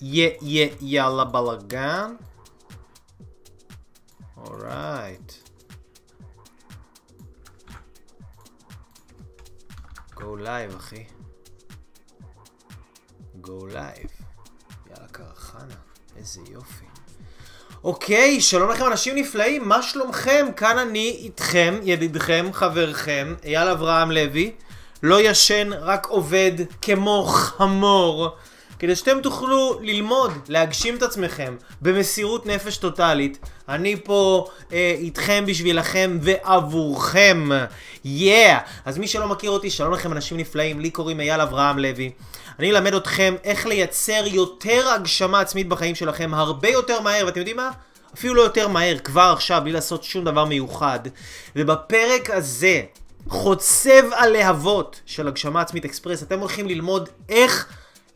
יא יא יאללה בלאגן. Alright. Go live אחי. Go live. יאללה קרחנה, איזה יופי. אוקיי, שלום לכם אנשים נפלאים, מה שלומכם? כאן אני איתכם, ידידכם, חברכם, אייל אברהם לוי. לא ישן, רק עובד כמו חמור. כדי שאתם תוכלו ללמוד, להגשים את עצמכם במסירות נפש טוטאלית. אני פה אה, איתכם בשבילכם ועבורכם. יאה! Yeah. אז מי שלא מכיר אותי, שלום לכם אנשים נפלאים, לי קוראים אייל אברהם לוי. אני אלמד אתכם איך לייצר יותר הגשמה עצמית בחיים שלכם, הרבה יותר מהר, ואתם יודעים מה? אפילו לא יותר מהר, כבר עכשיו, בלי לעשות שום דבר מיוחד. ובפרק הזה, חוצב הלהבות של הגשמה עצמית אקספרס, אתם הולכים ללמוד איך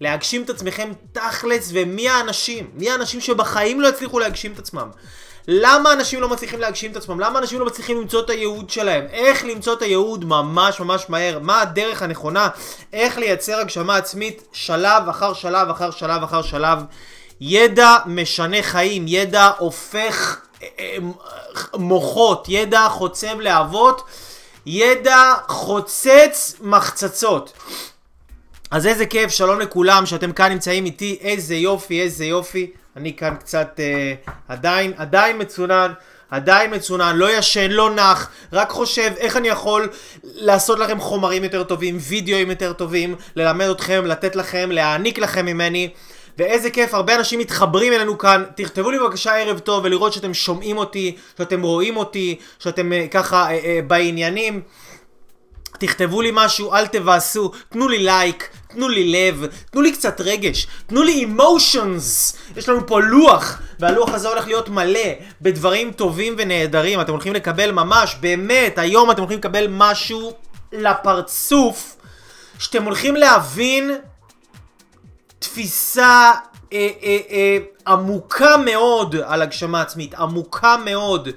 להגשים את עצמכם תכלס, ומי האנשים? מי האנשים שבחיים לא הצליחו להגשים את עצמם? למה אנשים לא מצליחים להגשים את עצמם? למה אנשים לא מצליחים למצוא את הייעוד שלהם? איך למצוא את הייעוד ממש ממש מהר? מה הדרך הנכונה? איך לייצר הגשמה עצמית שלב אחר שלב אחר שלב אחר שלב? ידע משנה חיים, ידע הופך אה, אה, מוחות, ידע חוצב להבות, ידע חוצץ מחצצות. אז איזה כיף, שלום לכולם שאתם כאן נמצאים איתי, איזה יופי, איזה יופי. אני כאן קצת אה, עדיין, עדיין מצונן, עדיין מצונן, לא ישן, לא נח, רק חושב איך אני יכול לעשות לכם חומרים יותר טובים, וידאוים יותר טובים, ללמד אתכם, לתת לכם, להעניק לכם ממני. ואיזה כיף, הרבה אנשים מתחברים אלינו כאן. תכתבו לי בבקשה ערב טוב ולראות שאתם שומעים אותי, שאתם רואים אותי, שאתם אה, ככה אה, אה, בעניינים. תכתבו לי משהו, אל תבאסו, תנו לי לייק, תנו לי לב, תנו לי קצת רגש, תנו לי אמושנס. יש לנו פה לוח, והלוח הזה הולך להיות מלא בדברים טובים ונהדרים. אתם הולכים לקבל ממש, באמת, היום אתם הולכים לקבל משהו לפרצוף, שאתם הולכים להבין תפיסה אה, אה, אה, עמוקה מאוד על הגשמה עצמית, עמוקה מאוד.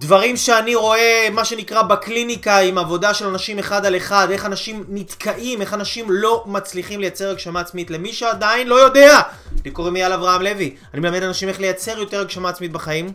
דברים שאני רואה, מה שנקרא בקליניקה עם עבודה של אנשים אחד על אחד, איך אנשים נתקעים, איך אנשים לא מצליחים לייצר הגשמה עצמית. למי שעדיין לא יודע, לי קוראים אייל אברהם לוי. אני מלמד אנשים איך לייצר יותר הגשמה עצמית בחיים.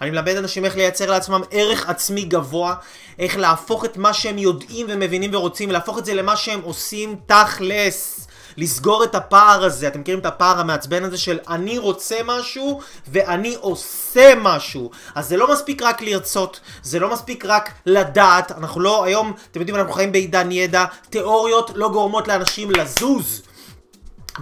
אני מלמד אנשים איך לייצר לעצמם ערך עצמי גבוה, איך להפוך את מה שהם יודעים ומבינים ורוצים, להפוך את זה למה שהם עושים תכלס. לסגור את הפער הזה, אתם מכירים את הפער המעצבן הזה של אני רוצה משהו ואני עושה משהו. אז זה לא מספיק רק לרצות, זה לא מספיק רק לדעת, אנחנו לא, היום, אתם יודעים, אנחנו חיים בעידן ידע, תיאוריות לא גורמות לאנשים לזוז.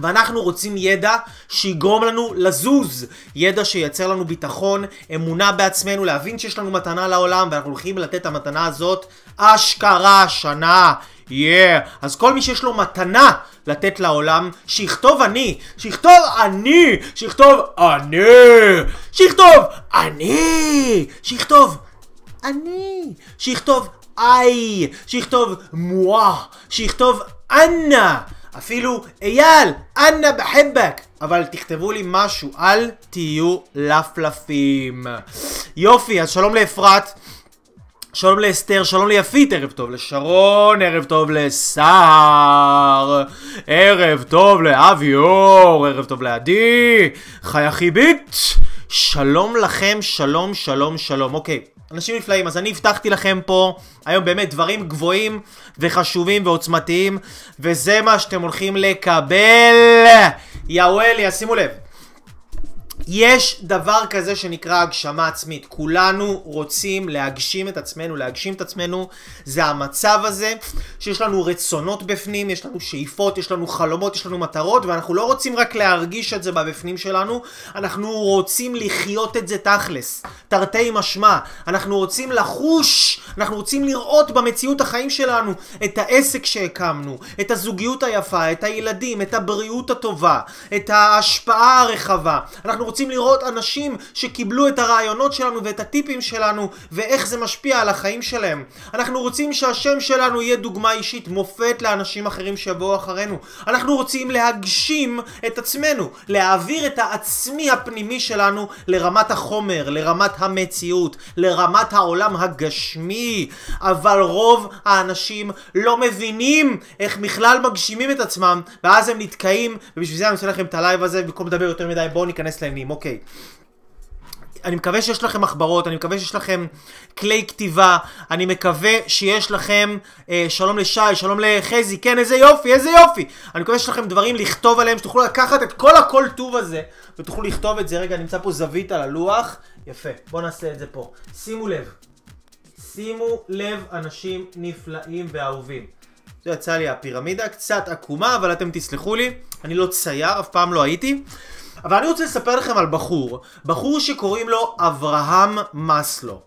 ואנחנו רוצים ידע שיגרום לנו לזוז, ידע שייצר לנו ביטחון, אמונה בעצמנו, להבין שיש לנו מתנה לעולם ואנחנו הולכים לתת את המתנה הזאת אשכרה השנה. יאה. Yeah. אז כל מי שיש לו מתנה לתת לעולם, שיכתוב אני, שיכתוב אני, שיכתוב אני, שיכתוב אני, שיכתוב אני, שיכתוב איי, שיכתוב מואה, שיכתוב אנא. אפילו אייל, אנא בחבק. אבל תכתבו לי משהו, אל תהיו לפלפים. יופי, אז שלום לאפרת. שלום לאסתר, שלום ליפית, ערב טוב לשרון, ערב טוב לסער, ערב טוב לאביור, ערב טוב לעדי, חיה חיבית, שלום לכם, שלום, שלום, שלום. אוקיי, אנשים נפלאים, אז אני הבטחתי לכם פה היום באמת דברים גבוהים וחשובים ועוצמתיים, וזה מה שאתם הולכים לקבל. יאווליה, שימו לב. יש דבר כזה שנקרא הגשמה עצמית. כולנו רוצים להגשים את עצמנו, להגשים את עצמנו. זה המצב הזה שיש לנו רצונות בפנים, יש לנו שאיפות, יש לנו חלומות, יש לנו מטרות, ואנחנו לא רוצים רק להרגיש את זה בבפנים שלנו, אנחנו רוצים לחיות את זה תכלס. תרתי משמע. אנחנו רוצים לחוש, אנחנו רוצים לראות במציאות החיים שלנו את העסק שהקמנו, את הזוגיות היפה, את הילדים, את הבריאות הטובה, את ההשפעה הרחבה. אנחנו רוצים לראות אנשים שקיבלו את הרעיונות שלנו ואת הטיפים שלנו ואיך זה משפיע על החיים שלהם. אנחנו רוצים שהשם שלנו יהיה דוגמה אישית, מופת לאנשים אחרים שיבואו אחרינו. אנחנו רוצים להגשים את עצמנו, להעביר את העצמי הפנימי שלנו לרמת החומר, לרמת המציאות, לרמת העולם הגשמי. אבל רוב האנשים לא מבינים איך בכלל מגשימים את עצמם, ואז הם נתקעים, ובשביל זה אני עושה לכם את הלייב הזה, במקום לדבר יותר מדי, בואו ניכנס לעניינים, אוקיי. אני מקווה שיש לכם מחברות, אני מקווה שיש לכם כלי כתיבה, אני מקווה שיש לכם, אה, שלום לשי, שלום לחזי, כן, איזה יופי, איזה יופי. אני מקווה שיש לכם דברים לכתוב עליהם, שתוכלו לקחת את כל הכל טוב הזה, ותוכלו לכתוב את זה. רגע, נמצא פה זווית על הלוח. יפה, בואו נעשה את זה פה. שימו לב, שימו לב, אנשים נפלאים ואהובים. זה יצא לי הפירמידה, קצת עקומה, אבל אתם תסלחו לי, אני לא צייר, אף פעם לא הייתי. אבל אני רוצה לספר לכם על בחור, בחור שקוראים לו אברהם מסלו.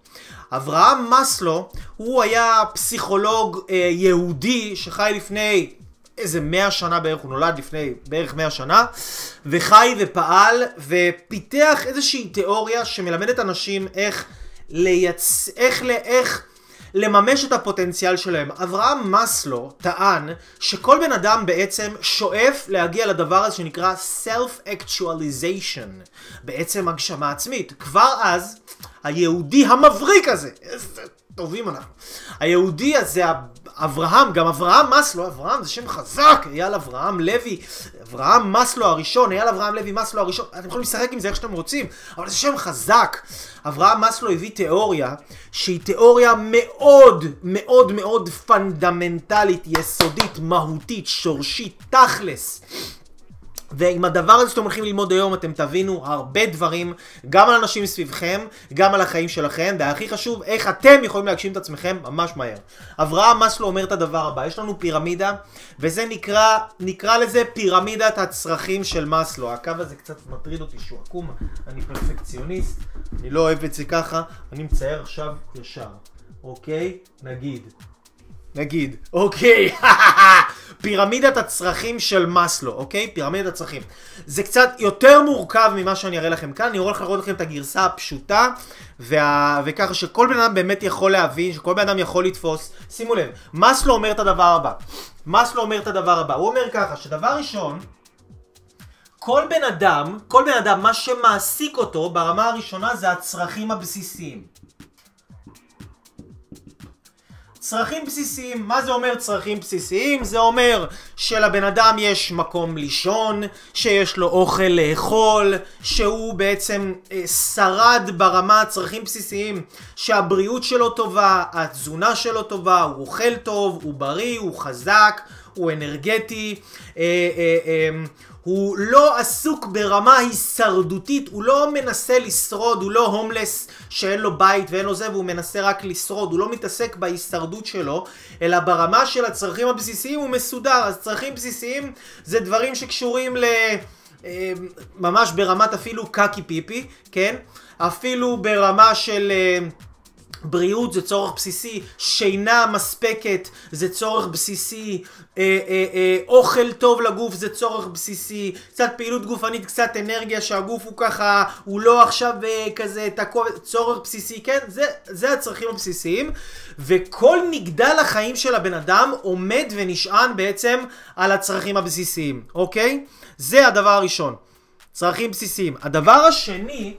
אברהם מסלו הוא היה פסיכולוג אה, יהודי שחי לפני איזה מאה שנה בערך, הוא נולד לפני בערך מאה שנה, וחי ופעל ופיתח איזושהי תיאוריה שמלמדת אנשים איך לייצ... איך, איך לממש את הפוטנציאל שלהם. אברהם מסלו טען שכל בן אדם בעצם שואף להגיע לדבר הזה שנקרא self-actualization, בעצם הגשמה עצמית. כבר אז, היהודי המבריק הזה, איזה טובים אנחנו, היהודי הזה, אברהם, גם אברהם מסלו, אברהם זה שם חזק, אייל אברהם לוי, אברהם מסלו הראשון, אייל אברהם לוי מסלו הראשון, אתם יכולים לשחק עם זה איך שאתם רוצים, אבל זה שם חזק. אברהם מסלו הביא תיאוריה שהיא תיאוריה מאוד מאוד מאוד פונדמנטלית, יסודית, מהותית, שורשית, תכלס. ועם הדבר הזה שאתם הולכים ללמוד היום אתם תבינו הרבה דברים, גם על אנשים סביבכם, גם על החיים שלכם, והכי חשוב, איך אתם יכולים להגשים את עצמכם ממש מהר. אברהם מסלו אומר את הדבר הבא, יש לנו פירמידה, וזה נקרא, נקרא לזה פירמידת הצרכים של מסלו. הקו הזה קצת מטריד אותי שהוא עקום, אני פרפקציוניסט, אני לא אוהב את זה ככה, אני מצייר עכשיו ישר, אוקיי? נגיד. נגיד, אוקיי, פירמידת הצרכים של מאסלו, אוקיי? פירמידת הצרכים. זה קצת יותר מורכב ממה שאני אראה לכם כאן, אני הולך להראות לכם את הגרסה הפשוטה, וה... וככה שכל בן אדם באמת יכול להבין, שכל בן אדם יכול לתפוס. שימו לב, מאסלו אומר את הדבר הבא. מאסלו אומר את הדבר הבא, הוא אומר ככה, שדבר ראשון, כל בן אדם, כל בן אדם, מה שמעסיק אותו ברמה הראשונה זה הצרכים הבסיסיים. צרכים בסיסיים, מה זה אומר צרכים בסיסיים? זה אומר שלבן אדם יש מקום לישון, שיש לו אוכל לאכול, שהוא בעצם אה, שרד ברמה הצרכים בסיסיים, שהבריאות שלו טובה, התזונה שלו טובה, הוא אוכל טוב, הוא בריא, הוא חזק, הוא אנרגטי, אה, אה, אה, הוא לא עסוק ברמה הישרדותית, הוא לא מנסה לשרוד, הוא לא הומלס שאין לו בית ואין לו זה והוא מנסה רק לשרוד, הוא לא מתעסק בהישרדות שלו, אלא ברמה של הצרכים הבסיסיים הוא מסודר. אז צרכים בסיסיים זה דברים שקשורים ל... ממש ברמת אפילו קקי פיפי, כן? אפילו ברמה של... בריאות זה צורך בסיסי, שינה מספקת זה צורך בסיסי, אה, אה, אה, אוכל טוב לגוף זה צורך בסיסי, קצת פעילות גופנית, קצת אנרגיה שהגוף הוא ככה, הוא לא עכשיו אה, כזה תקוע, צורך בסיסי, כן? זה, זה הצרכים הבסיסיים, וכל מגדל החיים של הבן אדם עומד ונשען בעצם על הצרכים הבסיסיים, אוקיי? זה הדבר הראשון, צרכים בסיסיים. הדבר השני,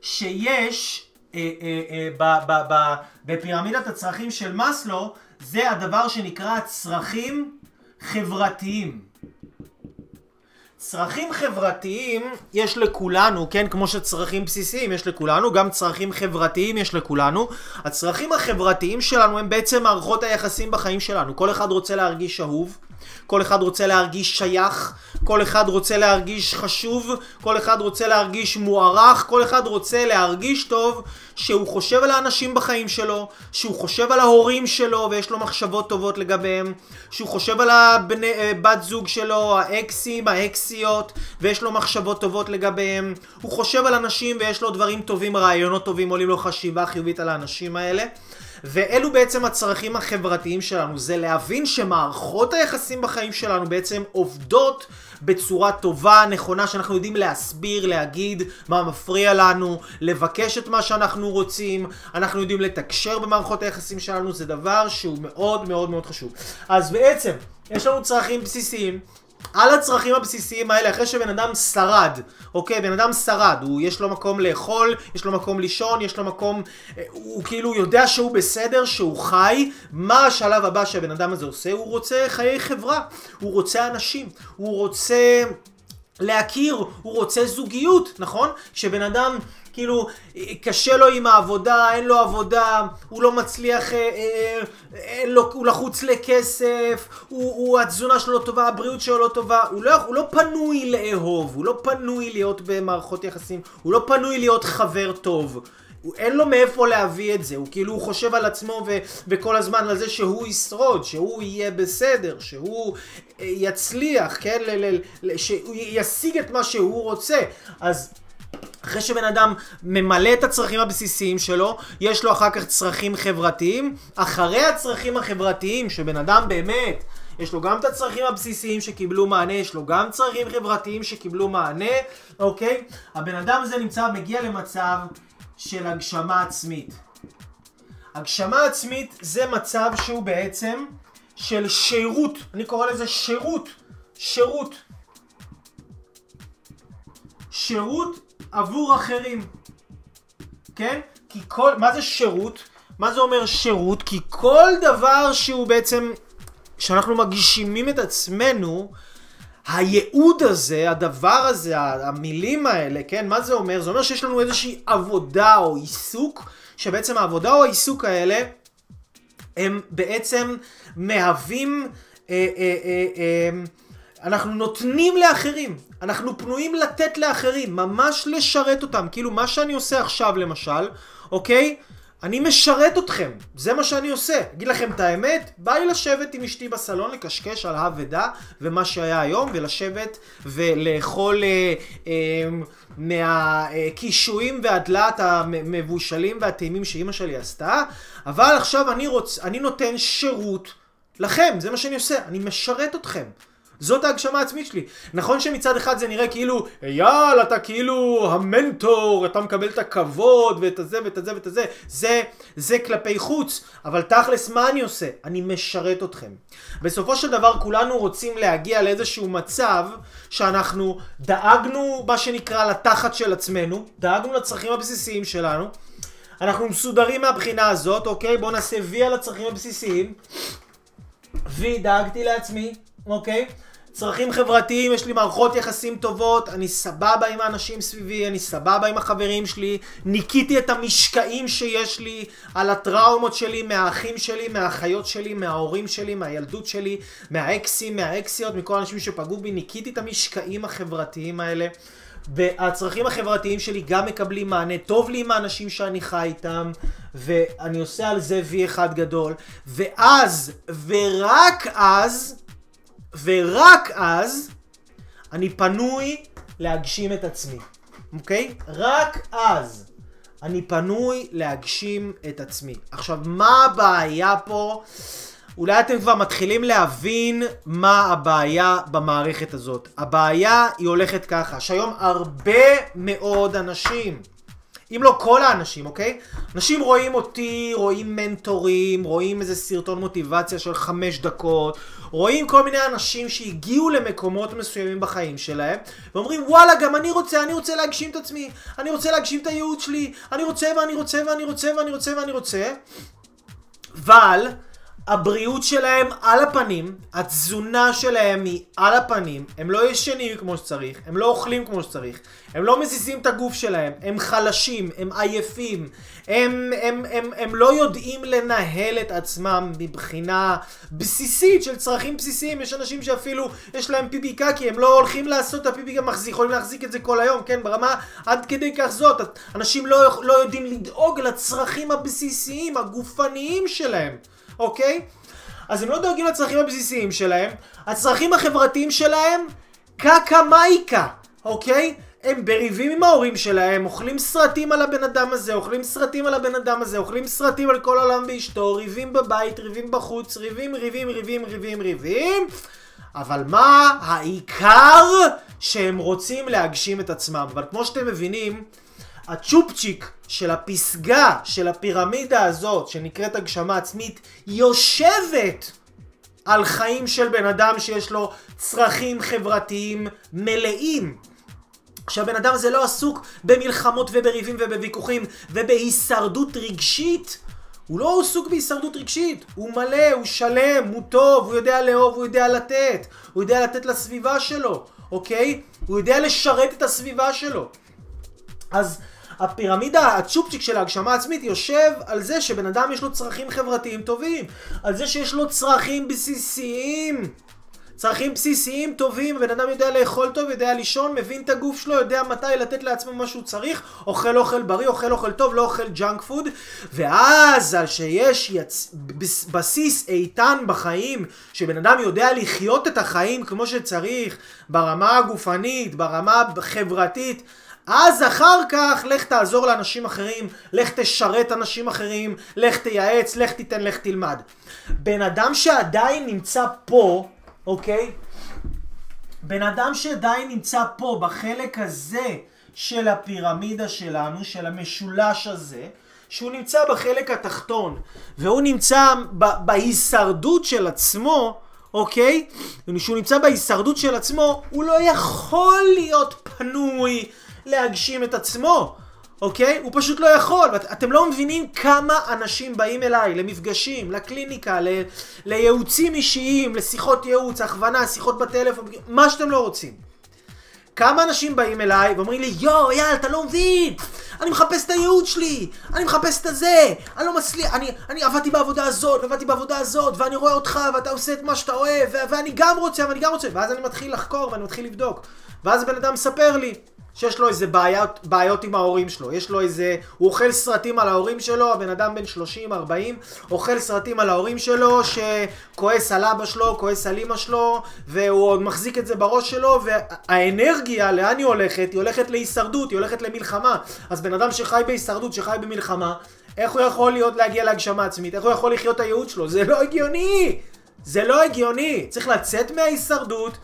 שיש אה, אה, אה, בפירמידת הצרכים של מאסלו זה הדבר שנקרא צרכים חברתיים. צרכים חברתיים יש לכולנו, כן, כמו שצרכים בסיסיים יש לכולנו, גם צרכים חברתיים יש לכולנו. הצרכים החברתיים שלנו הם בעצם מערכות היחסים בחיים שלנו. כל אחד רוצה להרגיש אהוב, כל אחד רוצה להרגיש שייך, כל אחד רוצה להרגיש חשוב, כל אחד רוצה להרגיש מוערך, כל אחד רוצה להרגיש טוב שהוא חושב על האנשים בחיים שלו, שהוא חושב על ההורים שלו ויש לו מחשבות טובות לגביהם, שהוא חושב על הבת אה, זוג שלו, האקסים, האקסיות, ויש לו מחשבות טובות לגביהם, הוא חושב על אנשים ויש לו דברים טובים, רעיונות טובים, עולים לו חשיבה חיובית על האנשים האלה. ואלו בעצם הצרכים החברתיים שלנו, זה להבין שמערכות היחסים בחיים שלנו בעצם עובדות בצורה טובה, נכונה, שאנחנו יודעים להסביר, להגיד מה מפריע לנו, לבקש את מה שאנחנו רוצים, אנחנו יודעים לתקשר במערכות היחסים שלנו, זה דבר שהוא מאוד מאוד מאוד חשוב. אז בעצם, יש לנו צרכים בסיסיים. על הצרכים הבסיסיים האלה, אחרי שבן אדם שרד, אוקיי, בן אדם שרד, הוא, יש לו מקום לאכול, יש לו מקום לישון, יש לו מקום, אה, הוא כאילו יודע שהוא בסדר, שהוא חי, מה השלב הבא שהבן אדם הזה עושה? הוא רוצה חיי חברה, הוא רוצה אנשים, הוא רוצה... להכיר, הוא רוצה זוגיות, נכון? שבן אדם כאילו קשה לו עם העבודה, אין לו עבודה, הוא לא מצליח, אה, אה, אין לו, הוא לחוץ לכסף, הוא, הוא, התזונה שלו לא טובה, הבריאות שלו לא טובה, הוא לא, הוא לא פנוי לאהוב, הוא לא פנוי להיות במערכות יחסים, הוא לא פנוי להיות חבר טוב. הוא, אין לו מאיפה להביא את זה, הוא כאילו הוא חושב על עצמו ו, וכל הזמן על זה שהוא ישרוד, שהוא יהיה בסדר, שהוא אה, יצליח, כן, ל, ל, ל, שהוא ישיג את מה שהוא רוצה. אז אחרי שבן אדם ממלא את הצרכים הבסיסיים שלו, יש לו אחר כך צרכים חברתיים. אחרי הצרכים החברתיים, שבן אדם באמת, יש לו גם את הצרכים הבסיסיים שקיבלו מענה, יש לו גם צרכים חברתיים שקיבלו מענה, אוקיי? הבן אדם הזה נמצא, מגיע למצב של הגשמה עצמית. הגשמה עצמית זה מצב שהוא בעצם של שירות, אני קורא לזה שירות, שירות. שירות עבור אחרים, כן? כי כל, מה זה שירות? מה זה אומר שירות? כי כל דבר שהוא בעצם, שאנחנו מגשימים את עצמנו, הייעוד הזה, הדבר הזה, המילים האלה, כן, מה זה אומר? זה אומר שיש לנו איזושהי עבודה או עיסוק, שבעצם העבודה או העיסוק האלה, הם בעצם מהווים, אה, אה, אה, אה, אנחנו נותנים לאחרים, אנחנו פנויים לתת לאחרים, ממש לשרת אותם, כאילו מה שאני עושה עכשיו למשל, אוקיי? אני משרת אתכם, זה מה שאני עושה. אגיד לכם את האמת, בא לי לשבת עם אשתי בסלון, לקשקש על הא ודא ומה שהיה היום, ולשבת ולאכול אה, אה, מהקישואים והדלת המבושלים והטעימים שאימא שלי עשתה, אבל עכשיו אני, רוצ, אני נותן שירות לכם, זה מה שאני עושה, אני משרת אתכם. זאת ההגשמה העצמית שלי. נכון שמצד אחד זה נראה כאילו, אייל, אתה כאילו המנטור, אתה מקבל את הכבוד ואת הזה ואת הזה ואת הזה, זה, זה כלפי חוץ, אבל תכלס מה אני עושה? אני משרת אתכם. בסופו של דבר כולנו רוצים להגיע לאיזשהו מצב שאנחנו דאגנו, מה שנקרא, לתחת של עצמנו, דאגנו לצרכים הבסיסיים שלנו, אנחנו מסודרים מהבחינה הזאת, אוקיי? בואו נעשה וי על הצרכים הבסיסיים. וי, דאגתי לעצמי, אוקיי? צרכים חברתיים, יש לי מערכות יחסים טובות, אני סבבה עם האנשים סביבי, אני סבבה עם החברים שלי, ניקיתי את המשקעים שיש לי על הטראומות שלי, מהאחים שלי, מהאחיות שלי, מההורים שלי, מהילדות שלי, מהאקסים, מהאקסיות, מכל האנשים שפגעו בי, ניקיתי את המשקעים החברתיים האלה. והצרכים החברתיים שלי גם מקבלים מענה, טוב לי עם האנשים שאני חי איתם, ואני עושה על זה וי אחד גדול, ואז, ורק אז, ורק אז אני פנוי להגשים את עצמי, אוקיי? רק אז אני פנוי להגשים את עצמי. עכשיו, מה הבעיה פה? אולי אתם כבר מתחילים להבין מה הבעיה במערכת הזאת. הבעיה היא הולכת ככה, שהיום הרבה מאוד אנשים אם לא כל האנשים, אוקיי? אנשים רואים אותי, רואים מנטורים, רואים איזה סרטון מוטיבציה של חמש דקות, רואים כל מיני אנשים שהגיעו למקומות מסוימים בחיים שלהם, ואומרים וואלה גם אני רוצה, אני רוצה להגשים את עצמי, אני רוצה להגשים את הייעוד שלי, אני רוצה ואני רוצה ואני רוצה ואני רוצה ואני רוצה, אבל הבריאות שלהם על הפנים, התזונה שלהם היא על הפנים, הם לא ישנים כמו שצריך, הם לא אוכלים כמו שצריך, הם לא מזיזים את הגוף שלהם, הם חלשים, הם עייפים, הם, הם, הם, הם לא יודעים לנהל את עצמם מבחינה בסיסית של צרכים בסיסיים, יש אנשים שאפילו יש להם פיפי קקי, הם לא הולכים לעשות את הפיפי גם מחזיק, יכולים להחזיק את זה כל היום, כן, ברמה עד כדי כך זאת, אנשים לא, לא יודעים לדאוג לצרכים הבסיסיים, הגופניים שלהם. אוקיי? אז הם לא דואגים לצרכים הבסיסיים שלהם, הצרכים החברתיים שלהם, קקה מייקה, אוקיי? הם בריבים עם ההורים שלהם, אוכלים סרטים על הבן אדם הזה, אוכלים סרטים על הבן אדם הזה, אוכלים סרטים על כל העולם ואשתו, ריבים בבית, ריבים בחוץ, ריבים, ריבים, ריבים, ריבים, ריבים. אבל מה העיקר שהם רוצים להגשים את עצמם? אבל כמו שאתם מבינים, הצ'ופצ'יק של הפסגה של הפירמידה הזאת, שנקראת הגשמה עצמית, יושבת על חיים של בן אדם שיש לו צרכים חברתיים מלאים. שהבן אדם הזה לא עסוק במלחמות ובריבים ובוויכוחים ובהישרדות רגשית. הוא לא עסוק בהישרדות רגשית, הוא מלא, הוא שלם, הוא טוב, הוא יודע לאהוב, הוא יודע לתת, הוא יודע לתת לסביבה שלו, אוקיי? הוא יודע לשרת את הסביבה שלו. אז הפירמידה, הצ'ופצ'יק של ההגשמה העצמית יושב על זה שבן אדם יש לו צרכים חברתיים טובים, על זה שיש לו צרכים בסיסיים. צרכים בסיסיים טובים, בן אדם יודע לאכול טוב, יודע לישון, מבין את הגוף שלו, יודע מתי לתת לעצמו מה שהוא צריך, אוכל אוכל בריא, אוכל אוכל טוב, לא אוכל ג'אנק פוד, ואז על שיש יצ... בסיס איתן בחיים, שבן אדם יודע לחיות את החיים כמו שצריך, ברמה הגופנית, ברמה החברתית, אז אחר כך לך תעזור לאנשים אחרים, לך תשרת אנשים אחרים, לך תייעץ, לך תיתן, לך תלמד. בן אדם שעדיין נמצא פה, אוקיי? בן אדם שעדיין נמצא פה, בחלק הזה של הפירמידה שלנו, של המשולש הזה, שהוא נמצא בחלק התחתון, והוא נמצא בהישרדות של עצמו, אוקיי? כשהוא נמצא בהישרדות של עצמו, הוא לא יכול להיות פנוי להגשים את עצמו. אוקיי? הוא פשוט לא יכול. אתם לא מבינים כמה אנשים באים אליי למפגשים, לקליניקה, ל... לייעוצים אישיים, לשיחות ייעוץ, הכוונה, שיחות בטלפון, מה שאתם לא רוצים. כמה אנשים באים אליי ואומרים לי, יואו, אייל, אתה לא מבין! אני מחפש את הייעוץ שלי! אני מחפש את הזה! אני לא מצליח, אני, אני עבדתי בעבודה הזאת, עבדתי בעבודה הזאת, ואני רואה אותך, ואתה עושה את מה שאתה אוהב, ו- ואני גם רוצה, ואני גם רוצה, ואז אני מתחיל לחקור, ואני מתחיל לבדוק. ואז בן אדם מספר לי, שיש לו איזה בעיות, בעיות עם ההורים שלו, יש לו איזה, הוא אוכל סרטים על ההורים שלו, הבן אדם בן 30-40, אוכל סרטים על ההורים שלו, שכועס על אבא שלו, כועס על אמא שלו, והוא עוד מחזיק את זה בראש שלו, והאנרגיה, לאן היא הולכת? היא הולכת להישרדות, היא הולכת למלחמה. אז בן אדם שחי בהישרדות, שחי במלחמה, איך הוא יכול להיות להגיע להגשמה עצמית? איך הוא יכול לחיות את הייעוד שלו? זה לא הגיוני! זה לא הגיוני! צריך לצאת מההישרדות,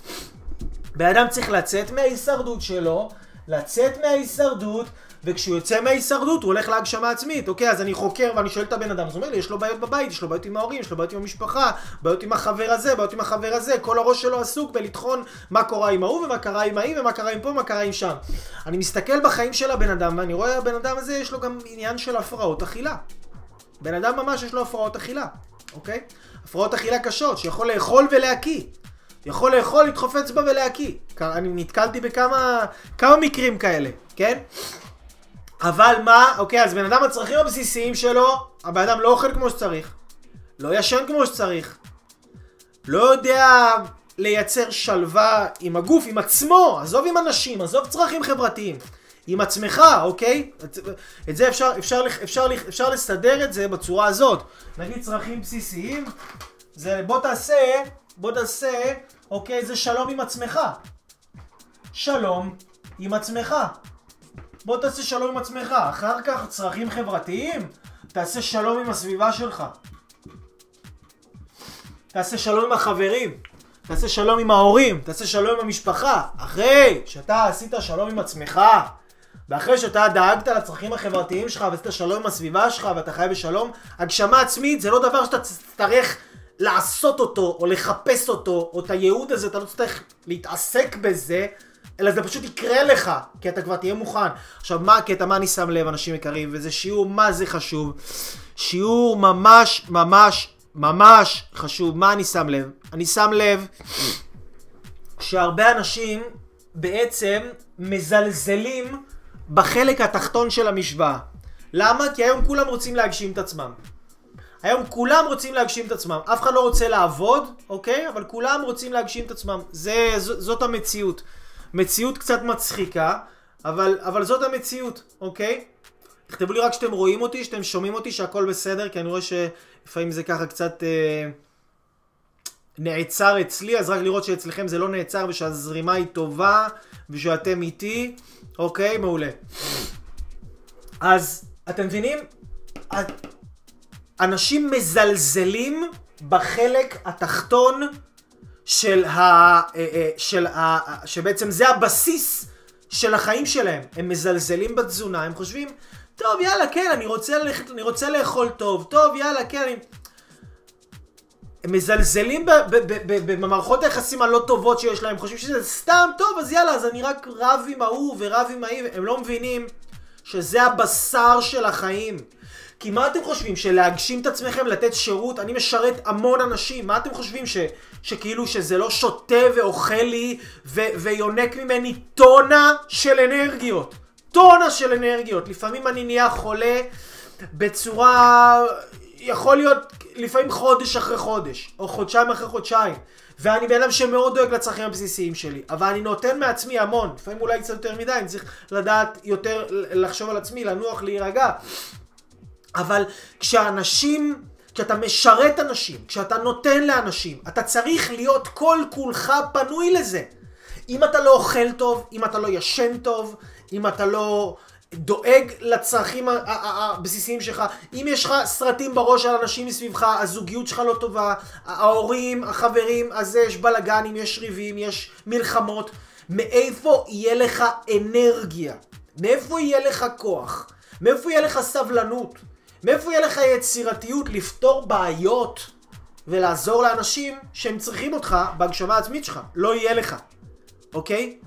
בן אדם צריך לצאת מההישרדות שלו, לצאת מההישרדות, וכשהוא יוצא מההישרדות הוא הולך להגשמה עצמית. אוקיי, אז אני חוקר ואני שואל את הבן אדם, אז הוא אומר לי, יש לו בעיות בבית, יש לו בעיות עם ההורים, יש לו בעיות עם המשפחה, בעיות עם החבר הזה, בעיות עם החבר הזה, כל הראש שלו עסוק בלטחון מה קורה עם ההוא ומה קרה עם ההיא ומה קרה עם פה ומה קרה עם שם. אני מסתכל בחיים של הבן אדם ואני רואה הבן אדם הזה יש לו גם עניין של הפרעות אכילה. בן אדם ממש יש לו הפרעות אכילה, אוקיי? הפרעות אכילה קשות, שיכול לאכול ולהקיא. יכול לאכול, לדחוף אצבע ולהקיא. אני נתקלתי בכמה כמה מקרים כאלה, כן? אבל מה, אוקיי, אז בן אדם הצרכים הבסיסיים שלו, הבן אדם לא אוכל כמו שצריך, לא ישן כמו שצריך, לא יודע לייצר שלווה עם הגוף, עם עצמו, עזוב עם אנשים, עזוב צרכים חברתיים. עם עצמך, אוקיי? את זה אפשר, אפשר, אפשר, אפשר לסדר את זה בצורה הזאת. נגיד צרכים בסיסיים, זה בוא תעשה, בוא תעשה אוקיי? זה שלום עם עצמך. שלום עם עצמך. בוא תעשה שלום עם עצמך. אחר כך צרכים חברתיים, תעשה שלום עם הסביבה שלך. תעשה שלום עם החברים. תעשה שלום עם ההורים. תעשה שלום עם המשפחה. אחרי שאתה עשית שלום עם עצמך, ואחרי שאתה דאגת לצרכים החברתיים שלך ועשית שלום עם הסביבה שלך ואתה חי בשלום, הגשמה עצמית זה לא דבר שאתה תצטרך לעשות אותו, או לחפש אותו, או את הייעוד הזה, אתה לא צריך להתעסק בזה, אלא זה פשוט יקרה לך, כי אתה כבר תהיה מוכן. עכשיו, מה הקטע, מה אני שם לב, אנשים יקרים, וזה שיעור מה זה חשוב. שיעור ממש, ממש, ממש חשוב. מה אני שם לב? אני שם לב שהרבה אנשים בעצם מזלזלים בחלק התחתון של המשוואה. למה? כי היום כולם רוצים להגשים את עצמם. היום כולם רוצים להגשים את עצמם. אף אחד לא רוצה לעבוד, אוקיי? אבל כולם רוצים להגשים את עצמם. זה, ז, זאת המציאות. מציאות קצת מצחיקה, אבל, אבל זאת המציאות, אוקיי? תכתבו לי רק שאתם רואים אותי, שאתם שומעים אותי, שהכל בסדר, כי אני רואה שלפעמים זה ככה קצת אה, נעצר אצלי, אז רק לראות שאצלכם זה לא נעצר ושהזרימה היא טובה ושאתם איתי, אוקיי? מעולה. אז אתם מבינים? אנשים מזלזלים בחלק התחתון של ה... אה, אה, של ה... שבעצם זה הבסיס של החיים שלהם. הם מזלזלים בתזונה, הם חושבים, טוב, יאללה, כן, אני רוצה, ללכת, אני רוצה לאכול טוב, טוב, יאללה, כן, אני... הם מזלזלים במערכות היחסים הלא טובות שיש להם, חושבים שזה סתם טוב, אז יאללה, אז אני רק רב עם ההוא ורב עם ההיא, הם לא מבינים שזה הבשר של החיים. כי מה אתם חושבים? שלהגשים את עצמכם, לתת שירות? אני משרת המון אנשים, מה אתם חושבים? ש, שכאילו שזה לא שותה ואוכל לי ו, ויונק ממני טונה של אנרגיות. טונה של אנרגיות. לפעמים אני נהיה חולה בצורה... יכול להיות לפעמים חודש אחרי חודש, או חודשיים אחרי חודשיים. ואני בן אדם שמאוד דואג לצרכים הבסיסיים שלי, אבל אני נותן מעצמי המון, לפעמים אולי קצת יותר מדי, אני צריך לדעת יותר לחשוב על עצמי, לנוח, להירגע. אבל כשאנשים, כשאתה משרת אנשים, כשאתה נותן לאנשים, אתה צריך להיות כל כולך פנוי לזה. אם אתה לא אוכל טוב, אם אתה לא ישן טוב, אם אתה לא דואג לצרכים הבסיסיים שלך, אם יש לך סרטים בראש על אנשים מסביבך, הזוגיות שלך לא טובה, ההורים, החברים, אז יש בלאגנים, יש ריבים, יש מלחמות, מאיפה יהיה לך אנרגיה? מאיפה יהיה לך כוח? מאיפה יהיה לך סבלנות? מאיפה יהיה לך יצירתיות לפתור בעיות ולעזור לאנשים שהם צריכים אותך בהגשמה העצמית שלך? לא יהיה לך, אוקיי?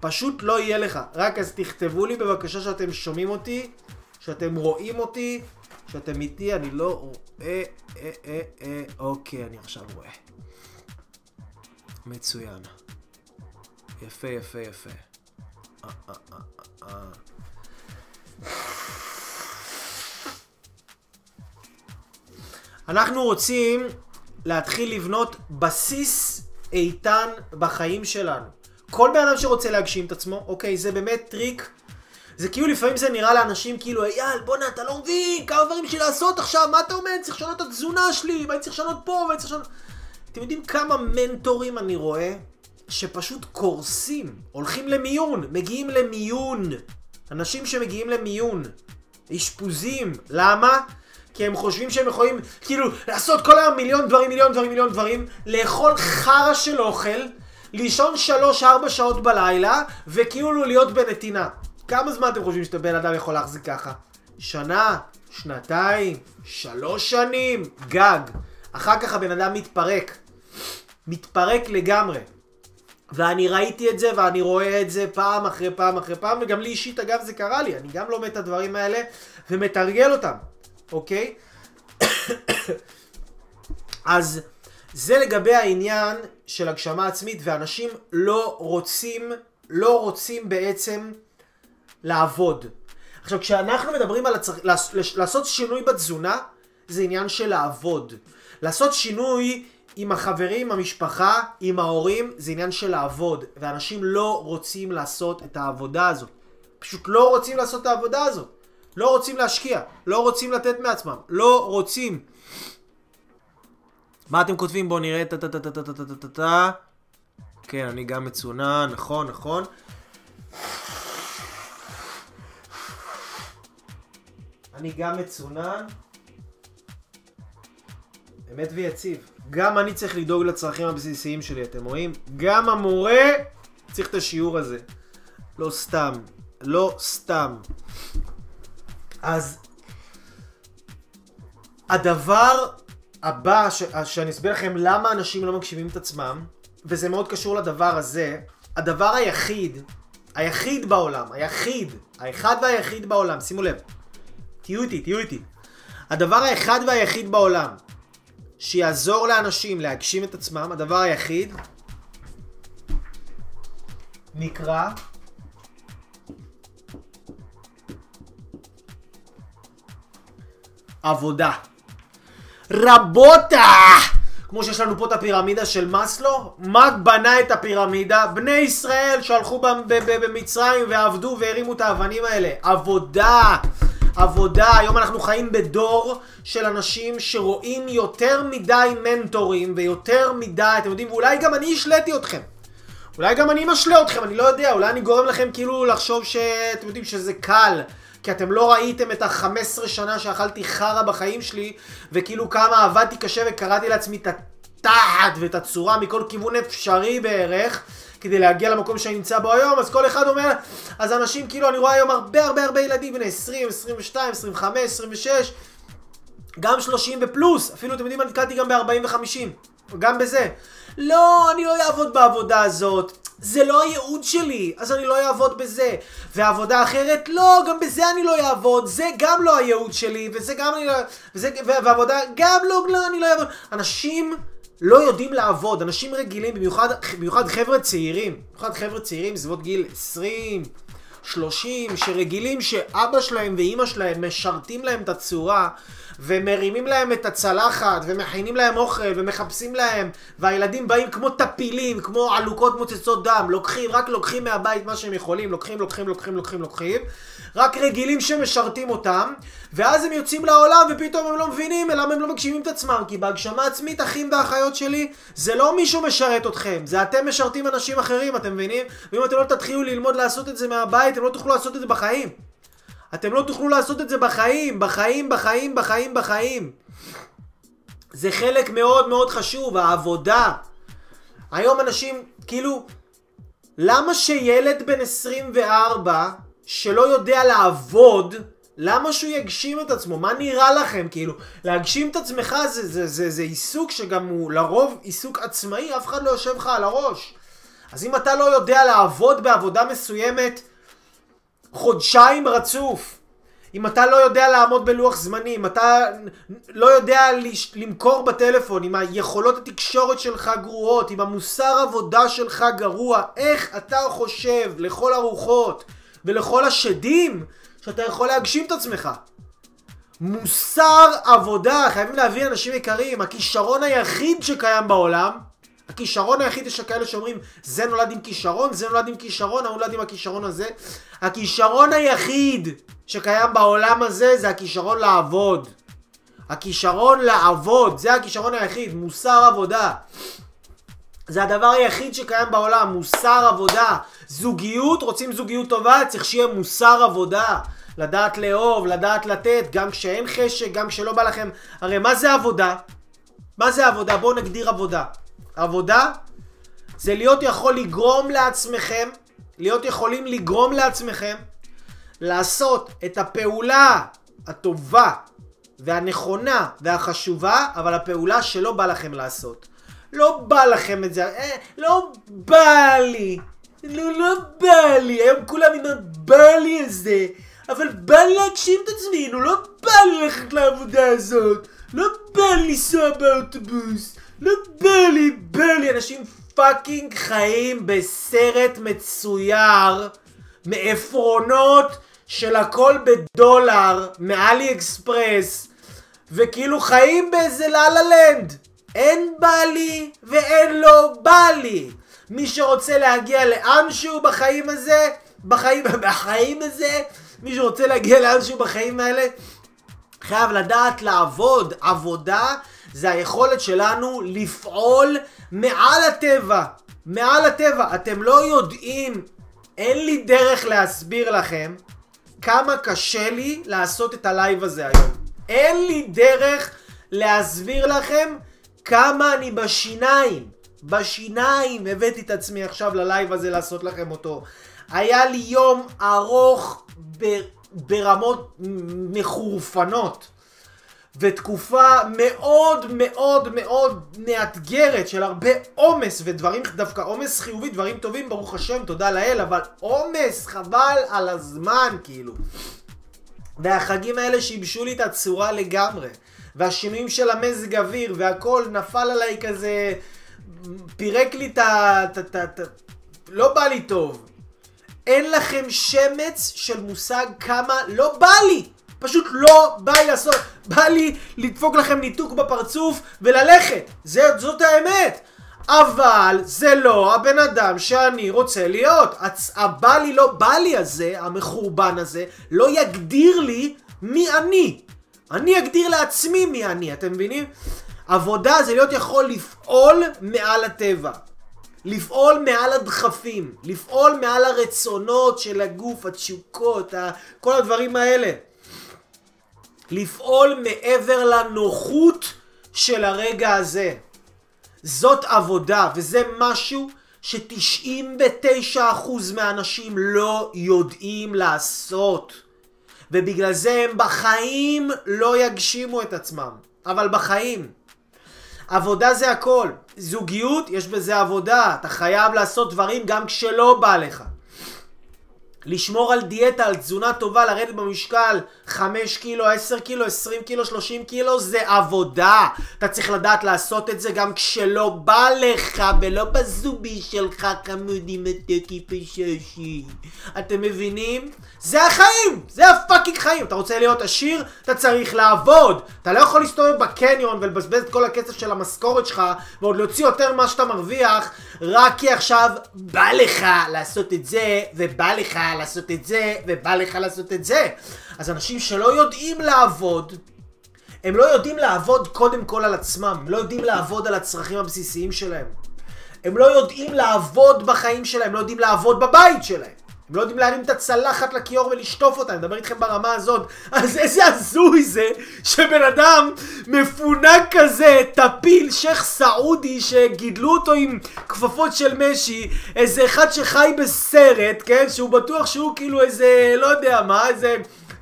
פשוט לא יהיה לך. רק אז תכתבו לי בבקשה שאתם שומעים אותי, שאתם רואים אותי, שאתם איתי, אני לא רואה, אה, אה, אה, אוקיי, אני עכשיו רואה. מצוין. יפה, יפה, יפה. אה, אה, אה, אה. אנחנו רוצים להתחיל לבנות בסיס איתן בחיים שלנו. כל בן אדם שרוצה להגשים את עצמו, אוקיי, זה באמת טריק. זה כאילו לפעמים זה נראה לאנשים כאילו, אייל, בואנה, אתה לא מבין, כמה דברים שלי לעשות עכשיו, מה אתה אומר? אני צריך לשנות את התזונה שלי, ואני צריך לשנות פה, ואני צריך לשנות... אתם יודעים כמה מנטורים אני רואה שפשוט קורסים, הולכים למיון, מגיעים למיון. אנשים שמגיעים למיון, אשפוזים, למה? כי הם חושבים שהם יכולים כאילו לעשות כל היום מיליון דברים, מיליון דברים, מיליון דברים, לאכול חרא של אוכל, לישון שלוש-ארבע שעות בלילה, וכאילו להיות בנתינה. כמה זמן אתם חושבים שאתה בן אדם יכול להחזיק ככה? שנה? שנתיים? שלוש שנים? גג. אחר כך הבן אדם מתפרק. מתפרק לגמרי. ואני ראיתי את זה ואני רואה את זה פעם אחרי פעם אחרי פעם, וגם לי אישית אגב זה קרה לי, אני גם לומד את הדברים האלה ומתרגל אותם. אוקיי? אז זה לגבי העניין של הגשמה עצמית, ואנשים לא רוצים, לא רוצים בעצם לעבוד. עכשיו, כשאנחנו מדברים על הצר... לעשות שינוי בתזונה, זה עניין של לעבוד. לעשות שינוי עם החברים, המשפחה, עם ההורים, זה עניין של לעבוד. ואנשים לא רוצים לעשות את העבודה הזאת. פשוט לא רוצים לעשות את העבודה הזאת. לא רוצים להשקיע, לא רוצים לתת מעצמם, לא רוצים. מה אתם כותבים? בואו נראה, טה-טה-טה-טה-טה-טה-טה. טה טה כן, אני גם מצונן, נכון, נכון. אני גם מצונן. אמת ויציב. גם אני צריך לדאוג לצרכים הבסיסיים שלי, אתם רואים? גם המורה צריך את השיעור הזה. לא סתם. לא סתם. אז הדבר הבא ש... שאני אסביר לכם למה אנשים לא מקשיבים את עצמם, וזה מאוד קשור לדבר הזה, הדבר היחיד, היחיד בעולם, היחיד, האחד והיחיד בעולם, שימו לב, תהיו איתי, תהיו איתי. הדבר האחד והיחיד בעולם שיעזור לאנשים להגשים את עצמם, הדבר היחיד נקרא עבודה. רבותה! כמו שיש לנו פה את הפירמידה של מאסלו, מה בנה את הפירמידה? בני ישראל שהלכו במצרים ועבדו והרימו את האבנים האלה. עבודה! עבודה. היום אנחנו חיים בדור של אנשים שרואים יותר מדי מנטורים ויותר מדי, אתם יודעים, ואולי גם אני השליתי אתכם. אולי גם אני משלה אתכם, אני לא יודע, אולי אני גורם לכם כאילו לחשוב שאתם יודעים שזה קל. כי אתם לא ראיתם את ה-15 שנה שאכלתי חרא בחיים שלי, וכאילו כמה עבדתי קשה וקראתי לעצמי את התחת ואת הצורה מכל כיוון אפשרי בערך, כדי להגיע למקום שאני נמצא בו היום, אז כל אחד אומר, אז אנשים כאילו, אני רואה היום הרבה הרבה הרבה ילדים בני 20, 22, 25, 26, גם 30 ופלוס, אפילו אתם יודעים נתקלתי גם ב-40 ו-50, גם בזה. לא, אני לא אעבוד בעבודה הזאת. זה לא הייעוד שלי, אז אני לא אעבוד בזה. ועבודה אחרת, לא, גם בזה אני לא אעבוד, זה גם לא הייעוד שלי, וזה גם אני לא... וזה, ועבודה, גם לא, לא, אני לא אעבוד. אנשים לא יודעים לעבוד, אנשים רגילים, במיוחד, במיוחד חבר'ה צעירים, במיוחד חבר'ה צעירים, סביבות גיל 20, 30, שרגילים שאבא שלהם ואימא שלהם משרתים להם את הצורה, ומרימים להם את הצלחת, ומכינים להם אוכל, ומחפשים להם, והילדים באים כמו טפילים, כמו עלוקות מוצצות דם, לוקחים, רק לוקחים מהבית מה שהם יכולים, לוקחים, לוקחים, לוקחים, לוקחים, לוקחים, רק רגילים שמשרתים אותם, ואז הם יוצאים לעולם, ופתאום הם לא מבינים למה הם לא מגשימים את עצמם, כי בהגשמה עצמית, אחים ואחיות שלי, זה לא מישהו משרת אתכם, זה אתם משרתים אנשים אחרים, אתם מבינים? ואם אתם לא תתחילו ללמוד לעשות את זה מהבית, אתם לא תוכלו לעשות את זה בחיים. אתם לא תוכלו לעשות את זה בחיים, בחיים, בחיים, בחיים, בחיים. זה חלק מאוד מאוד חשוב, העבודה. היום אנשים, כאילו, למה שילד בן 24 שלא יודע לעבוד, למה שהוא יגשים את עצמו? מה נראה לכם? כאילו, להגשים את עצמך זה, זה, זה, זה עיסוק שגם הוא לרוב עיסוק עצמאי, אף אחד לא יושב לך על הראש. אז אם אתה לא יודע לעבוד בעבודה מסוימת, חודשיים רצוף. אם אתה לא יודע לעמוד בלוח זמנים, אתה לא יודע למכור בטלפון, אם היכולות התקשורת שלך גרועות, אם המוסר עבודה שלך גרוע, איך אתה חושב לכל הרוחות ולכל השדים שאתה יכול להגשים את עצמך? מוסר עבודה, חייבים להבין אנשים יקרים, הכישרון היחיד שקיים בעולם הכישרון היחיד יש כאלה שאומרים זה נולד עם כישרון, זה נולד עם כישרון, ההוא נולד עם הכישרון הזה. הכישרון היחיד שקיים בעולם הזה זה הכישרון לעבוד. הכישרון לעבוד, זה הכישרון היחיד, מוסר עבודה. זה הדבר היחיד שקיים בעולם, מוסר עבודה. זוגיות, רוצים זוגיות טובה, צריך שיהיה מוסר עבודה. לדעת לאהוב, לדעת לתת, גם כשאין חשק, גם כשלא בא לכם. הרי מה זה עבודה? מה זה עבודה? בואו נגדיר עבודה. עבודה זה להיות יכול לגרום לעצמכם, להיות יכולים לגרום לעצמכם לעשות את הפעולה הטובה והנכונה והחשובה, אבל הפעולה שלא בא לכם לעשות. לא בא לכם את זה, אה, לא בא לי, לא, לא בא לי, היום כולם עם הבא לי הזה, אבל בא לי להגשים את עצמי, נו, לא בא לי ללכת לעבודה הזאת, לא בא לי לנסוע באוטובוס, לא בא לי, בא לי, אנשים fucking חיים בסרט מצויר. מעפרונות של הכל בדולר מ AliExpress וכאילו חיים באיזה לאלה לנד אין בא לי ואין לו בא לי מי שרוצה להגיע לאנשהו בחיים הזה בחיים, בחיים הזה מי שרוצה להגיע לאנשהו בחיים האלה חייב לדעת לעבוד עבודה זה היכולת שלנו לפעול מעל הטבע. מעל הטבע. אתם לא יודעים, אין לי דרך להסביר לכם כמה קשה לי לעשות את הלייב הזה היום. אין לי דרך להסביר לכם כמה אני בשיניים. בשיניים הבאתי את עצמי עכשיו ללייב הזה לעשות לכם אותו. היה לי יום ארוך ברמות מחורפנות. ותקופה מאוד מאוד מאוד מאתגרת של הרבה עומס ודברים, דווקא עומס חיובי, דברים טובים, ברוך השם, תודה לאל, אבל עומס, חבל על הזמן, כאילו. והחגים האלה שיבשו לי את הצורה לגמרי. והשינויים של המזג אוויר, והכל נפל עליי כזה, פירק לי את ה... לא בא לי טוב. אין לכם שמץ של מושג כמה לא בא לי. פשוט לא בא לי לעשות, בא לי לדפוק לכם ניתוק בפרצוף וללכת. זה, זאת האמת. אבל זה לא הבן אדם שאני רוצה להיות. הצ... הבא לי לא בא לי הזה, המחורבן הזה, לא יגדיר לי מי אני. אני אגדיר לעצמי מי אני, אתם מבינים? עבודה זה להיות יכול לפעול מעל הטבע. לפעול מעל הדחפים, לפעול מעל הרצונות של הגוף, התשוקות, כל הדברים האלה. לפעול מעבר לנוחות של הרגע הזה. זאת עבודה, וזה משהו ש-99% מהאנשים לא יודעים לעשות. ובגלל זה הם בחיים לא יגשימו את עצמם. אבל בחיים. עבודה זה הכל. זוגיות, יש בזה עבודה. אתה חייב לעשות דברים גם כשלא בא לך. לשמור על דיאטה, על תזונה טובה, לרדת במשקל 5 קילו, 10 קילו, 20 קילו, 30 קילו, זה עבודה. אתה צריך לדעת לעשות את זה גם כשלא בא לך ולא בזובי שלך חמודי מתוקי פשושי. אתם מבינים? זה החיים! זה הפאקינג חיים! אתה רוצה להיות עשיר? אתה צריך לעבוד! אתה לא יכול להסתובב בקניון ולבזבז את כל הכסף של המשכורת שלך ועוד להוציא יותר ממה שאתה מרוויח רק כי עכשיו בא לך לעשות את זה ובא לך לעשות את זה, ובא לך לעשות את זה. אז אנשים שלא יודעים לעבוד, הם לא יודעים לעבוד קודם כל על עצמם, הם לא יודעים לעבוד על הצרכים הבסיסיים שלהם. הם לא יודעים לעבוד בחיים שלהם, הם לא יודעים לעבוד בבית שלהם. הם לא יודעים להרים את הצלחת לכיור ולשטוף אותה, אני מדבר איתכם ברמה הזאת. אז איזה הזוי זה שבן אדם מפונק כזה, טפיל, שייח' סעודי, שגידלו אותו עם כפפות של משי, איזה אחד שחי בסרט, כן? שהוא בטוח שהוא כאילו איזה, לא יודע מה, איזה...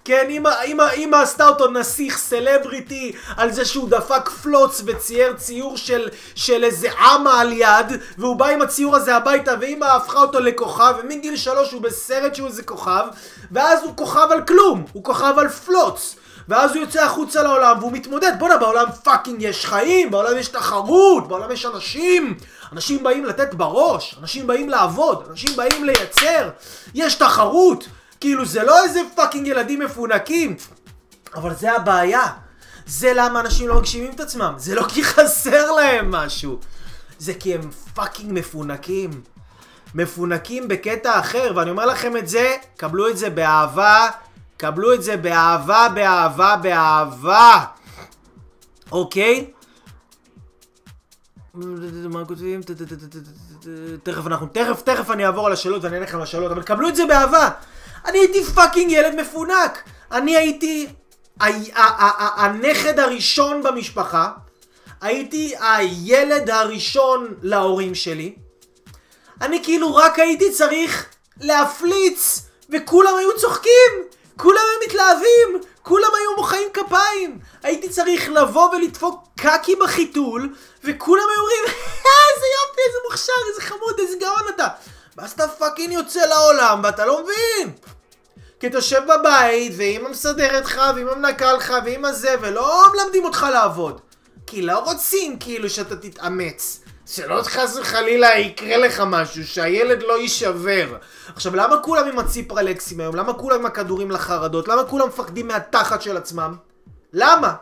כן, אמא, אמא, אמא עשתה אותו נסיך סלבריטי על זה שהוא דפק פלוץ וצייר ציור של, של איזה עמה על יד והוא בא עם הציור הזה הביתה ואמא הפכה אותו לכוכב ומגיל שלוש הוא בסרט שהוא איזה כוכב ואז הוא כוכב על כלום, הוא כוכב על פלוץ. ואז הוא יוצא החוצה לעולם והוא מתמודד בואנה בעולם fucking יש חיים, בעולם יש תחרות, בעולם יש אנשים. אנשים באים לתת בראש, אנשים באים לעבוד, אנשים באים לייצר. יש תחרות כאילו זה לא איזה fucking ילדים מפונקים, אבל זה הבעיה. זה למה אנשים לא מגשימים את עצמם. זה לא כי חסר להם משהו. זה כי הם פאקינג מפונקים. מפונקים בקטע אחר, ואני אומר לכם את זה, קבלו את זה באהבה, קבלו את זה באהבה, באהבה, באהבה. אוקיי? מה כותבים? תכף אנחנו, תכף, תכף אני אעבור על השאלות ואני אענה לכם על השאלות, אבל קבלו את זה באהבה. אני הייתי fucking ילד מפונק. אני הייתי הנכד הראשון במשפחה. הייתי הילד הראשון להורים שלי. אני כאילו רק הייתי צריך להפליץ, וכולם היו צוחקים, כולם היו מתלהבים, כולם היו מוחאים כפיים. הייתי צריך לבוא ולדפוק קקי בחיתול, וכולם היו אומרים, אה, איזה יופי, איזה מוכשר, איזה חמוד, איזה גאון אתה. ואז אתה פאקינג יוצא לעולם ואתה לא מבין. כי אתה יושב בבית, ואמא מסדרת לך, ואמא מנקה לך, ואמא זה, ולא מלמדים אותך לעבוד. כי לא רוצים כאילו שאתה תתאמץ. שלא חס וחלילה יקרה לך משהו, שהילד לא יישבר. עכשיו, למה כולם עם הציפרלקסים היום? למה כולם עם הכדורים לחרדות? למה כולם מפחדים מהתחת של עצמם? למה?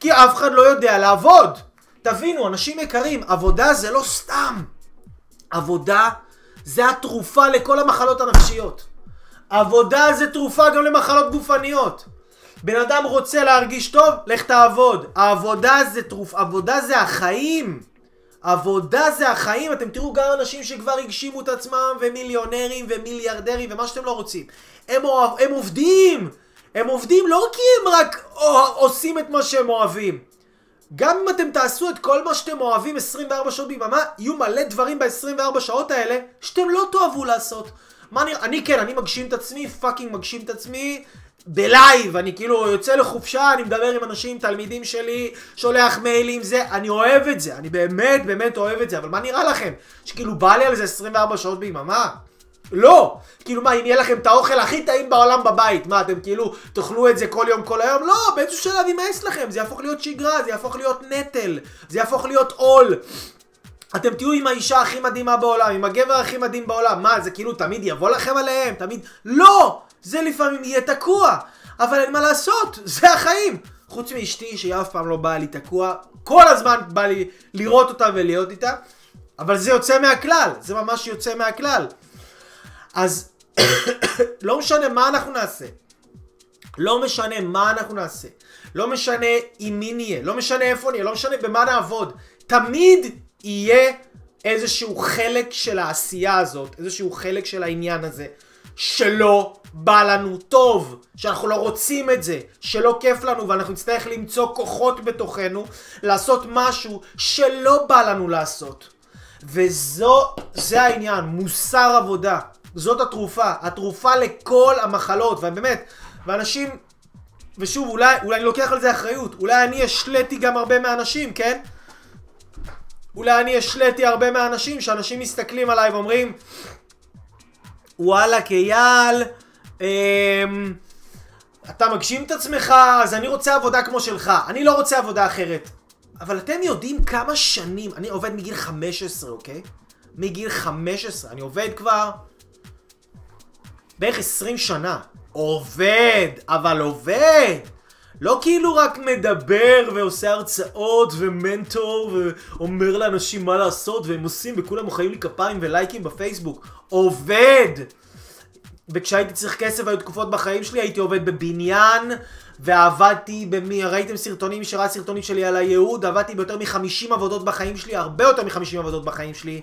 כי אף אחד לא יודע לעבוד. תבינו, אנשים יקרים, עבודה זה לא סתם. עבודה זה התרופה לכל המחלות הנפשיות. עבודה זה תרופה גם למחלות גופניות. בן אדם רוצה להרגיש טוב, לך תעבוד. העבודה זה תרופ... עבודה זה החיים. עבודה זה החיים. אתם תראו גם אנשים שכבר הגשימו את עצמם, ומיליונרים ומיליארדרים ומה שאתם לא רוצים. הם, אוהב... הם עובדים. הם עובדים לא כי הם רק עושים את מה שהם אוהבים. גם אם אתם תעשו את כל מה שאתם אוהבים 24 שעות ביממה, יהיו מלא דברים ב-24 שעות האלה שאתם לא תאהבו לעשות. מה אני, אני כן, אני מגשים את עצמי, fucking מגשים את עצמי בלייב, אני כאילו יוצא לחופשה, אני מדבר עם אנשים, תלמידים שלי, שולח מיילים, זה, אני אוהב את זה, אני באמת באמת אוהב את זה, אבל מה נראה לכם? שכאילו בא לי על זה 24 שעות ביממה? לא! כאילו מה, אם יהיה לכם את האוכל הכי טעים בעולם בבית, מה, אתם כאילו תאכלו את זה כל יום כל היום? לא, באיזשהו שלב יימאס לכם, זה יהפוך להיות שגרה, זה יהפוך להיות נטל, זה יהפוך להיות עול. אתם תהיו עם האישה הכי מדהימה בעולם, עם הגבר הכי מדהים בעולם. מה, זה כאילו תמיד יבוא לכם עליהם? תמיד... לא! זה לפעמים יהיה תקוע. אבל אין מה לעשות, זה החיים. חוץ מאשתי שהיא אף פעם לא באה לי תקוע, כל הזמן בא לי לראות אותה ולהיות איתה, אבל זה יוצא מהכלל, זה ממש יוצא מהכלל. אז לא משנה מה אנחנו נעשה. לא משנה מה אנחנו נעשה. לא משנה עם מי נהיה, לא משנה איפה נהיה, לא משנה במה נעבוד. תמיד יהיה איזשהו חלק של העשייה הזאת, איזשהו חלק של העניין הזה, שלא בא לנו טוב, שאנחנו לא רוצים את זה, שלא כיף לנו ואנחנו נצטרך למצוא כוחות בתוכנו לעשות משהו שלא בא לנו לעשות. וזו, זה העניין, מוסר עבודה. זאת התרופה, התרופה לכל המחלות, ובאמת, ואנשים, ושוב, אולי, אולי אני לוקח על זה אחריות, אולי אני השליתי גם הרבה מהאנשים, כן? אולי אני השליתי הרבה מהאנשים, שאנשים מסתכלים עליי ואומרים, וואלה, קייל, אתה מגשים את עצמך, אז אני רוצה עבודה כמו שלך. אני לא רוצה עבודה אחרת. אבל אתם יודעים כמה שנים, אני עובד מגיל 15, אוקיי? מגיל 15, אני עובד כבר בערך 20 שנה. עובד, אבל עובד! לא כאילו רק מדבר ועושה הרצאות ומנטור ואומר לאנשים מה לעשות והם עושים וכולם מוחאים לי כפיים ולייקים בפייסבוק. עובד! וכשהייתי צריך כסף היו תקופות בחיים שלי, הייתי עובד בבניין ועבדתי במי, ראיתם סרטונים, שראה סרטונים שלי על הייעוד, עבדתי ביותר מ-50 עבודות בחיים שלי, הרבה יותר מ-50 עבודות בחיים שלי,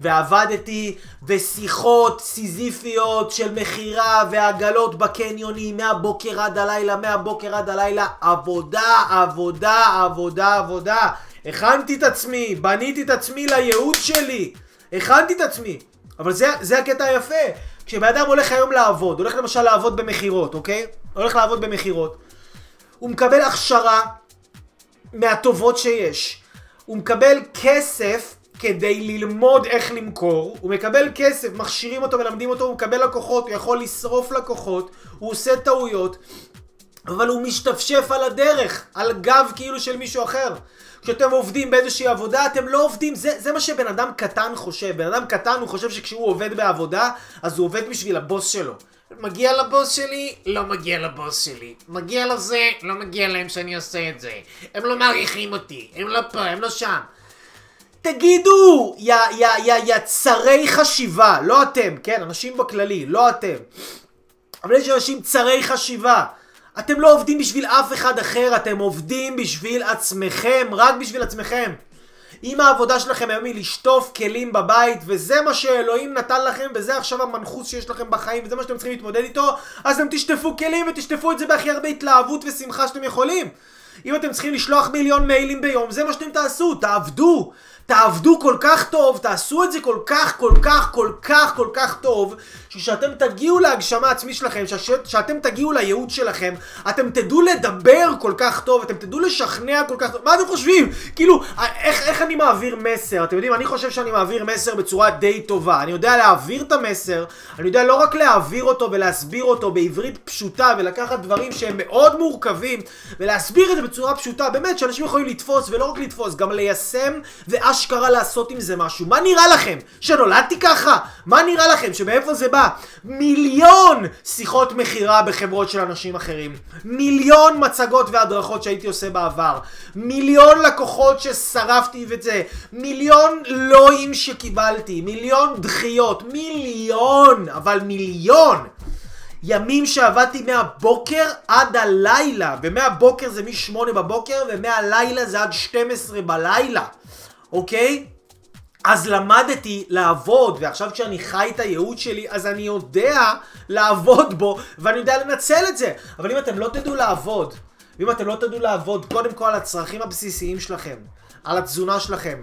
ועבדתי בשיחות סיזיפיות של מכירה ועגלות בקניונים, מהבוקר עד הלילה, מהבוקר עד הלילה, עבודה, עבודה, עבודה, עבודה. הכנתי את עצמי, בניתי את עצמי לייעוד שלי, הכנתי את עצמי. אבל זה, זה הקטע היפה. כשבן אדם הולך היום לעבוד, הולך למשל לעבוד במכירות, אוקיי? הולך לעבוד במכירות. הוא מקבל הכשרה מהטובות שיש. הוא מקבל כסף כדי ללמוד איך למכור, הוא מקבל כסף, מכשירים אותו, מלמדים אותו, הוא מקבל לקוחות, הוא יכול לשרוף לקוחות, הוא עושה טעויות, אבל הוא משתפשף על הדרך, על גב כאילו של מישהו אחר. כשאתם עובדים באיזושהי עבודה, אתם לא עובדים, זה, זה מה שבן אדם קטן חושב. בן אדם קטן הוא חושב שכשהוא עובד בעבודה, אז הוא עובד בשביל הבוס שלו. מגיע לבוס שלי? לא מגיע לבוס שלי. מגיע לזה? לא מגיע להם שאני עושה את זה. הם לא מעריכים אותי, הם לא פה, הם לא שם. תגידו, יא, יא, יא, יא צרי חשיבה, לא אתם, כן? אנשים בכללי, לא אתם. אבל יש אנשים צרי חשיבה. אתם לא עובדים בשביל אף אחד אחר, אתם עובדים בשביל עצמכם, רק בשביל עצמכם. אם העבודה שלכם היום היא לשטוף כלים בבית, וזה מה שאלוהים נתן לכם, וזה עכשיו המנחוס שיש לכם בחיים, וזה מה שאתם צריכים להתמודד איתו, אז אתם תשטפו כלים ותשטפו את זה בהכי הרבה התלהבות ושמחה שאתם יכולים. אם אתם צריכים לשלוח מיליון מיילים ביום, זה מה שאתם תעשו, תעבדו. תעבדו כל כך טוב, תעשו את זה כל כך, כל כך, כל כך, כל כך טוב, שכשאתם תגיעו להגשמה עצמית שלכם, שאתם תגיעו לייעוד שלכם, אתם תדעו לדבר כל כך טוב, אתם תדעו לשכנע כל כך טוב, מה אתם חושבים? כאילו, איך, איך אני מעביר מסר? אתם יודעים, אני חושב שאני מעביר מסר בצורה די טובה. אני יודע להעביר את המסר, אני יודע לא רק להעביר אותו ולהסביר אותו בעברית פשוטה, ולקחת דברים שהם מאוד מורכבים, ולהסביר את זה בצורה פשוטה, באמת, שאנשים יכולים לתפוס, ולא רק לתפוס, גם ליישם, ואש... אשכרה לעשות עם זה משהו. מה נראה לכם? שנולדתי ככה? מה נראה לכם? שמאיפה זה בא? מיליון שיחות מכירה בחברות של אנשים אחרים. מיליון מצגות והדרכות שהייתי עושה בעבר. מיליון לקוחות ששרפתי ואת זה. מיליון לואים שקיבלתי. מיליון דחיות. מיליון! אבל מיליון! ימים שעבדתי מהבוקר עד הלילה, ומהבוקר זה מ-8 בבוקר, ומהלילה זה עד 12 בלילה. אוקיי? אז למדתי לעבוד, ועכשיו כשאני חי את הייעוד שלי, אז אני יודע לעבוד בו, ואני יודע לנצל את זה. אבל אם אתם לא תדעו לעבוד, ואם אתם לא תדעו לעבוד קודם כל על הצרכים הבסיסיים שלכם, על התזונה שלכם,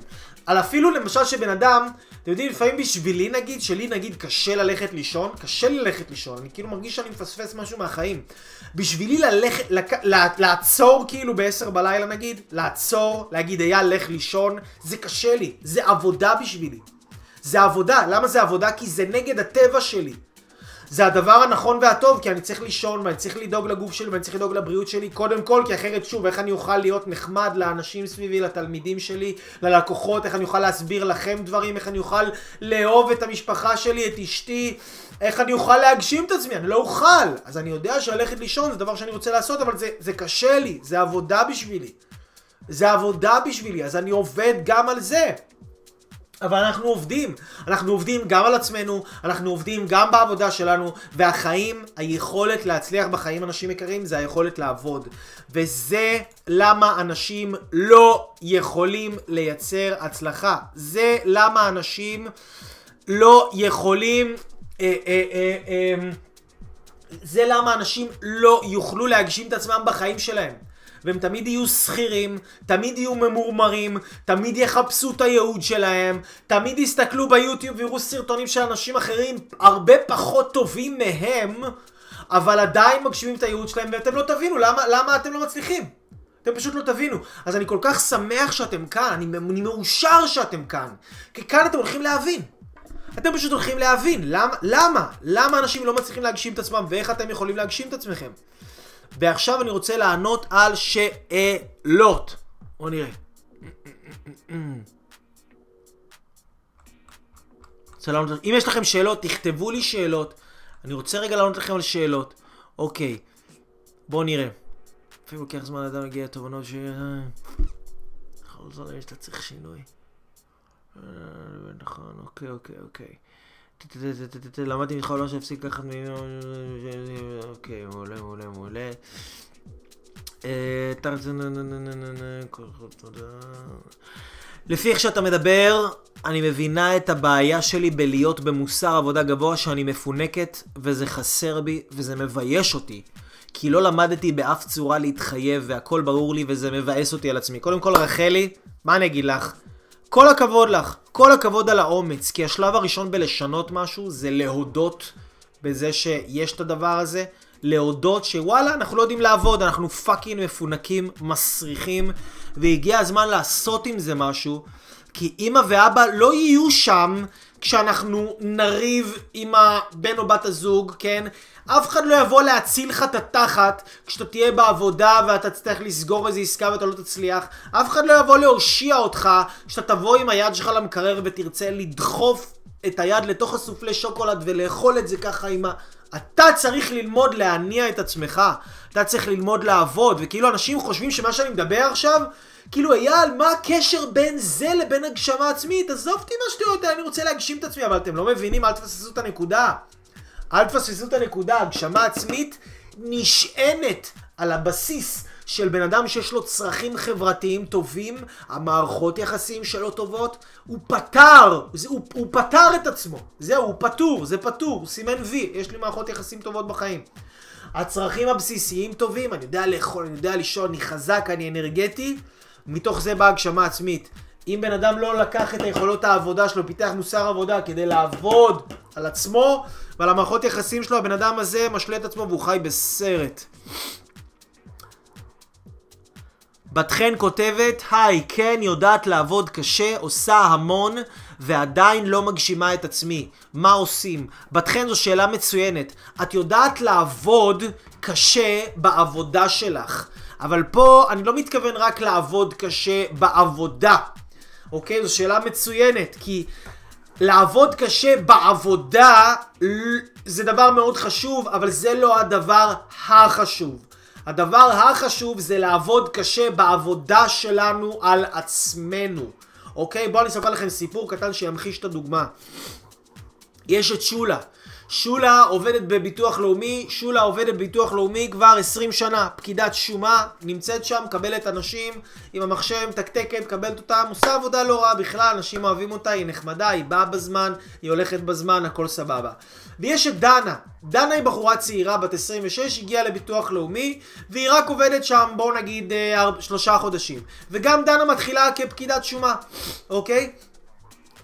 על אפילו למשל שבן אדם, אתם יודעים, לפעמים בשבילי נגיד, שלי נגיד קשה ללכת לישון, קשה לי ללכת לישון, אני כאילו מרגיש שאני מפספס משהו מהחיים. בשבילי ללכת, לק, לעצור כאילו ב-10 בלילה נגיד, לעצור, להגיד אייל לך לישון, זה קשה לי, זה עבודה בשבילי. זה עבודה, למה זה עבודה? כי זה נגד הטבע שלי. זה הדבר הנכון והטוב, כי אני צריך לישון, ואני צריך לדאוג לגוף שלי, ואני צריך לדאוג לבריאות שלי, קודם כל, כי אחרת, שוב, איך אני אוכל להיות נחמד לאנשים סביבי, לתלמידים שלי, ללקוחות, איך אני אוכל להסביר לכם דברים, איך אני אוכל לאהוב את המשפחה שלי, את אשתי, איך אני אוכל להגשים את עצמי, אני לא אוכל. אז אני יודע שללכת לישון זה דבר שאני רוצה לעשות, אבל זה, זה קשה לי, זה עבודה בשבילי. זה עבודה בשבילי, אז אני עובד גם על זה. אבל אנחנו עובדים. אנחנו עובדים גם על עצמנו, אנחנו עובדים גם בעבודה שלנו, והחיים, היכולת להצליח בחיים, אנשים יקרים, זה היכולת לעבוד. וזה למה אנשים לא יכולים לייצר הצלחה. זה למה אנשים לא יכולים... אה, אה, אה, אה, זה למה אנשים לא יוכלו להגשים את עצמם בחיים שלהם. והם תמיד יהיו שכירים, תמיד יהיו ממורמרים, תמיד יחפשו את הייעוד שלהם, תמיד יסתכלו ביוטיוב ויראו סרטונים של אנשים אחרים הרבה פחות טובים מהם, אבל עדיין מגשימים את הייעוד שלהם ואתם לא תבינו למה, למה אתם לא מצליחים. אתם פשוט לא תבינו. אז אני כל כך שמח שאתם כאן, אני, אני מאושר שאתם כאן. כי כאן אתם הולכים להבין. אתם פשוט הולכים להבין. למה? למה? למה אנשים לא מצליחים להגשים את עצמם ואיך אתם יכולים להגשים את עצמכם? ועכשיו אני רוצה לענות על שאלות. בואו נראה. אם יש לכם שאלות, תכתבו לי שאלות. אני רוצה רגע לענות לכם על שאלות. אוקיי, בואו נראה. לפעמים לוקח זמן לאדם להגיע לתובנות ש... בכל זאת שאתה צריך שינוי. נכון, אוקיי, אוקיי, אוקיי. למדתי מחלום שהפסיק לקחת ממנו, אוקיי, מעולה, מעולה, מעולה. לפי איך שאתה מדבר, אני מבינה את הבעיה שלי בלהיות במוסר עבודה גבוה שאני מפונקת, וזה חסר בי, וזה מבייש אותי. כי לא למדתי באף צורה להתחייב, והכל ברור לי, וזה מבאס אותי על עצמי. קודם כל, רחלי, מה אני אגיד לך? כל הכבוד לך, כל הכבוד על האומץ, כי השלב הראשון בלשנות משהו זה להודות בזה שיש את הדבר הזה, להודות שוואלה, אנחנו לא יודעים לעבוד, אנחנו fucking מפונקים, מסריחים, והגיע הזמן לעשות עם זה משהו, כי אמא ואבא לא יהיו שם כשאנחנו נריב עם הבן או בת הזוג, כן? אף אחד לא יבוא להציל לך את התחת כשאתה תהיה בעבודה ואתה תצטרך לסגור איזה עסקה ואתה לא תצליח. אף אחד לא יבוא להושיע אותך כשאתה תבוא עם היד שלך למקרר ותרצה לדחוף את היד לתוך הסופלי שוקולד ולאכול את זה ככה עם ה... אתה צריך ללמוד להניע את עצמך. אתה צריך ללמוד לעבוד. וכאילו אנשים חושבים שמה שאני מדבר עכשיו, כאילו אייל, מה הקשר בין זה לבין הגשמה עצמית? עזוב אותי מה שאתה יודע, אני רוצה להגשים את עצמי, אבל אתם לא מבינים, אל תפססו את הנקודה. אל תפספסו את הנקודה, הגשמה עצמית נשענת על הבסיס של בן אדם שיש לו צרכים חברתיים טובים, המערכות יחסים שלו טובות, הוא פתר, זה, הוא, הוא פתר את עצמו, זהו, הוא פתור, זה פתור, סימן וי, יש לי מערכות יחסים טובות בחיים. הצרכים הבסיסיים טובים, אני יודע לאכול, אני יודע לישון, אני חזק, אני אנרגטי, מתוך זה באה הגשמה עצמית. אם בן אדם לא לקח את היכולות העבודה שלו, פיתח מוסר עבודה כדי לעבוד על עצמו ועל המערכות יחסים שלו, הבן אדם הזה משלה את עצמו והוא חי בסרט. בת חן כותבת, היי, כן יודעת לעבוד קשה, עושה המון, ועדיין לא מגשימה את עצמי. מה עושים? בת חן זו שאלה מצוינת. את יודעת לעבוד קשה בעבודה שלך. אבל פה אני לא מתכוון רק לעבוד קשה בעבודה. אוקיי? זו שאלה מצוינת, כי לעבוד קשה בעבודה זה דבר מאוד חשוב, אבל זה לא הדבר החשוב. הדבר החשוב זה לעבוד קשה בעבודה שלנו על עצמנו. אוקיי? בואו אני אספר לכם סיפור קטן שימחיש את הדוגמה. יש את שולה. שולה עובדת בביטוח לאומי, שולה עובדת בביטוח לאומי כבר 20 שנה, פקידת שומה, נמצאת שם, מקבלת אנשים עם המחשב, מתקתקת, מקבלת אותם, עושה עבודה לא רעה בכלל, אנשים אוהבים אותה, היא נחמדה, היא באה בזמן, היא הולכת בזמן, הכל סבבה. ויש את דנה, דנה היא בחורה צעירה, בת 26, הגיעה לביטוח לאומי, והיא רק עובדת שם, בואו נגיד, אה, שלושה חודשים. וגם דנה מתחילה כפקידת שומה, אוקיי?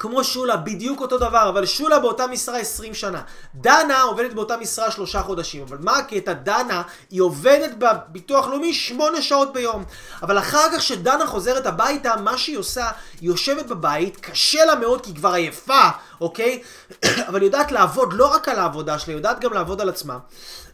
כמו שולה, בדיוק אותו דבר, אבל שולה באותה משרה 20 שנה. דנה עובדת באותה משרה שלושה חודשים, אבל מה הקטע? דנה, היא עובדת בביטוח לאומי 8 שעות ביום. אבל אחר כך שדנה חוזרת הביתה, מה שהיא עושה, היא יושבת בבית, קשה לה מאוד כי היא כבר עייפה, אוקיי? אבל היא יודעת לעבוד לא רק על העבודה שלה, היא יודעת גם לעבוד על עצמה.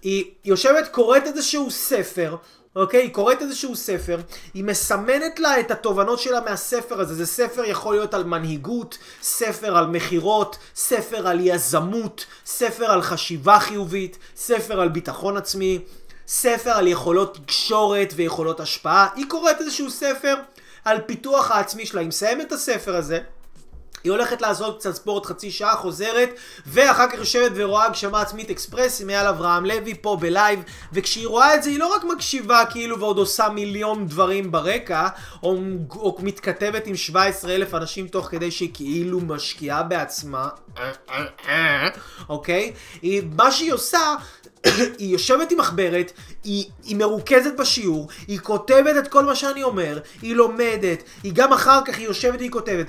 היא יושבת, קוראת איזשהו ספר, אוקיי? היא קוראת איזשהו ספר, היא מסמנת לה את התובנות שלה מהספר הזה. זה ספר יכול להיות על מנהיגות, ספר על מכירות, ספר על יזמות, ספר על חשיבה חיובית, ספר על ביטחון עצמי, ספר על יכולות תקשורת ויכולות השפעה. היא קוראת איזשהו ספר על פיתוח העצמי שלה. היא מסיימת את הספר הזה. היא הולכת לעשות קצת ספורט חצי שעה, חוזרת, ואחר כך יושבת ורואה הגשמה עצמית אקספרס עם אייל אברהם לוי פה בלייב, וכשהיא רואה את זה היא לא רק מקשיבה כאילו ועוד עושה מיליון דברים ברקע, או, או מתכתבת עם 17 אלף אנשים תוך כדי שהיא כאילו משקיעה בעצמה, אוקיי? היא, מה שהיא עושה היא יושבת עם מחברת, היא, היא מרוכזת בשיעור, היא כותבת את כל מה שאני אומר, היא לומדת, היא גם אחר כך היא יושבת והיא כותבת.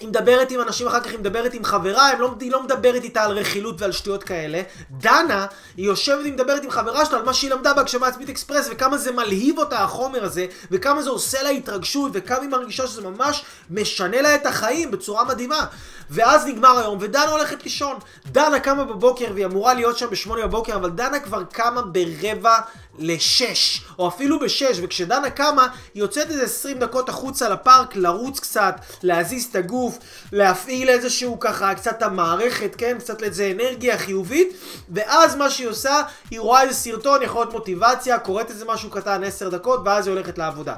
היא מדברת עם אנשים אחר כך, היא מדברת עם חברה, לא, היא לא מדברת איתה על רכילות ועל שטויות כאלה. דנה, היא יושבת והיא מדברת עם חברה שלה על מה שהיא למדה בהגשמה עצמית אקספרס, וכמה זה מלהיב אותה החומר הזה, וכמה זה עושה לה התרגשות, וכמה היא מרגישה שזה ממש משנה לה את החיים בצורה מדהימה. ואז נגמר היום, ודנה הולכת לישון. דנה קמה בבוקר, והיא אמורה להיות שם בשמונה בבוקר, אבל דנה כבר קמה ברבע לשש, או אפילו בשש, וכשדנה קמה, היא יוצאת איזה 20 דקות החוצה לפארק, לרוץ קצת, להזיז את הגוף, להפעיל איזשהו ככה, קצת המערכת, כן? קצת איזה אנרגיה חיובית, ואז מה שהיא עושה, היא רואה איזה סרטון, יכול להיות מוטיבציה, קוראת איזה משהו קטן 10 דקות, ואז היא הולכת לעבודה.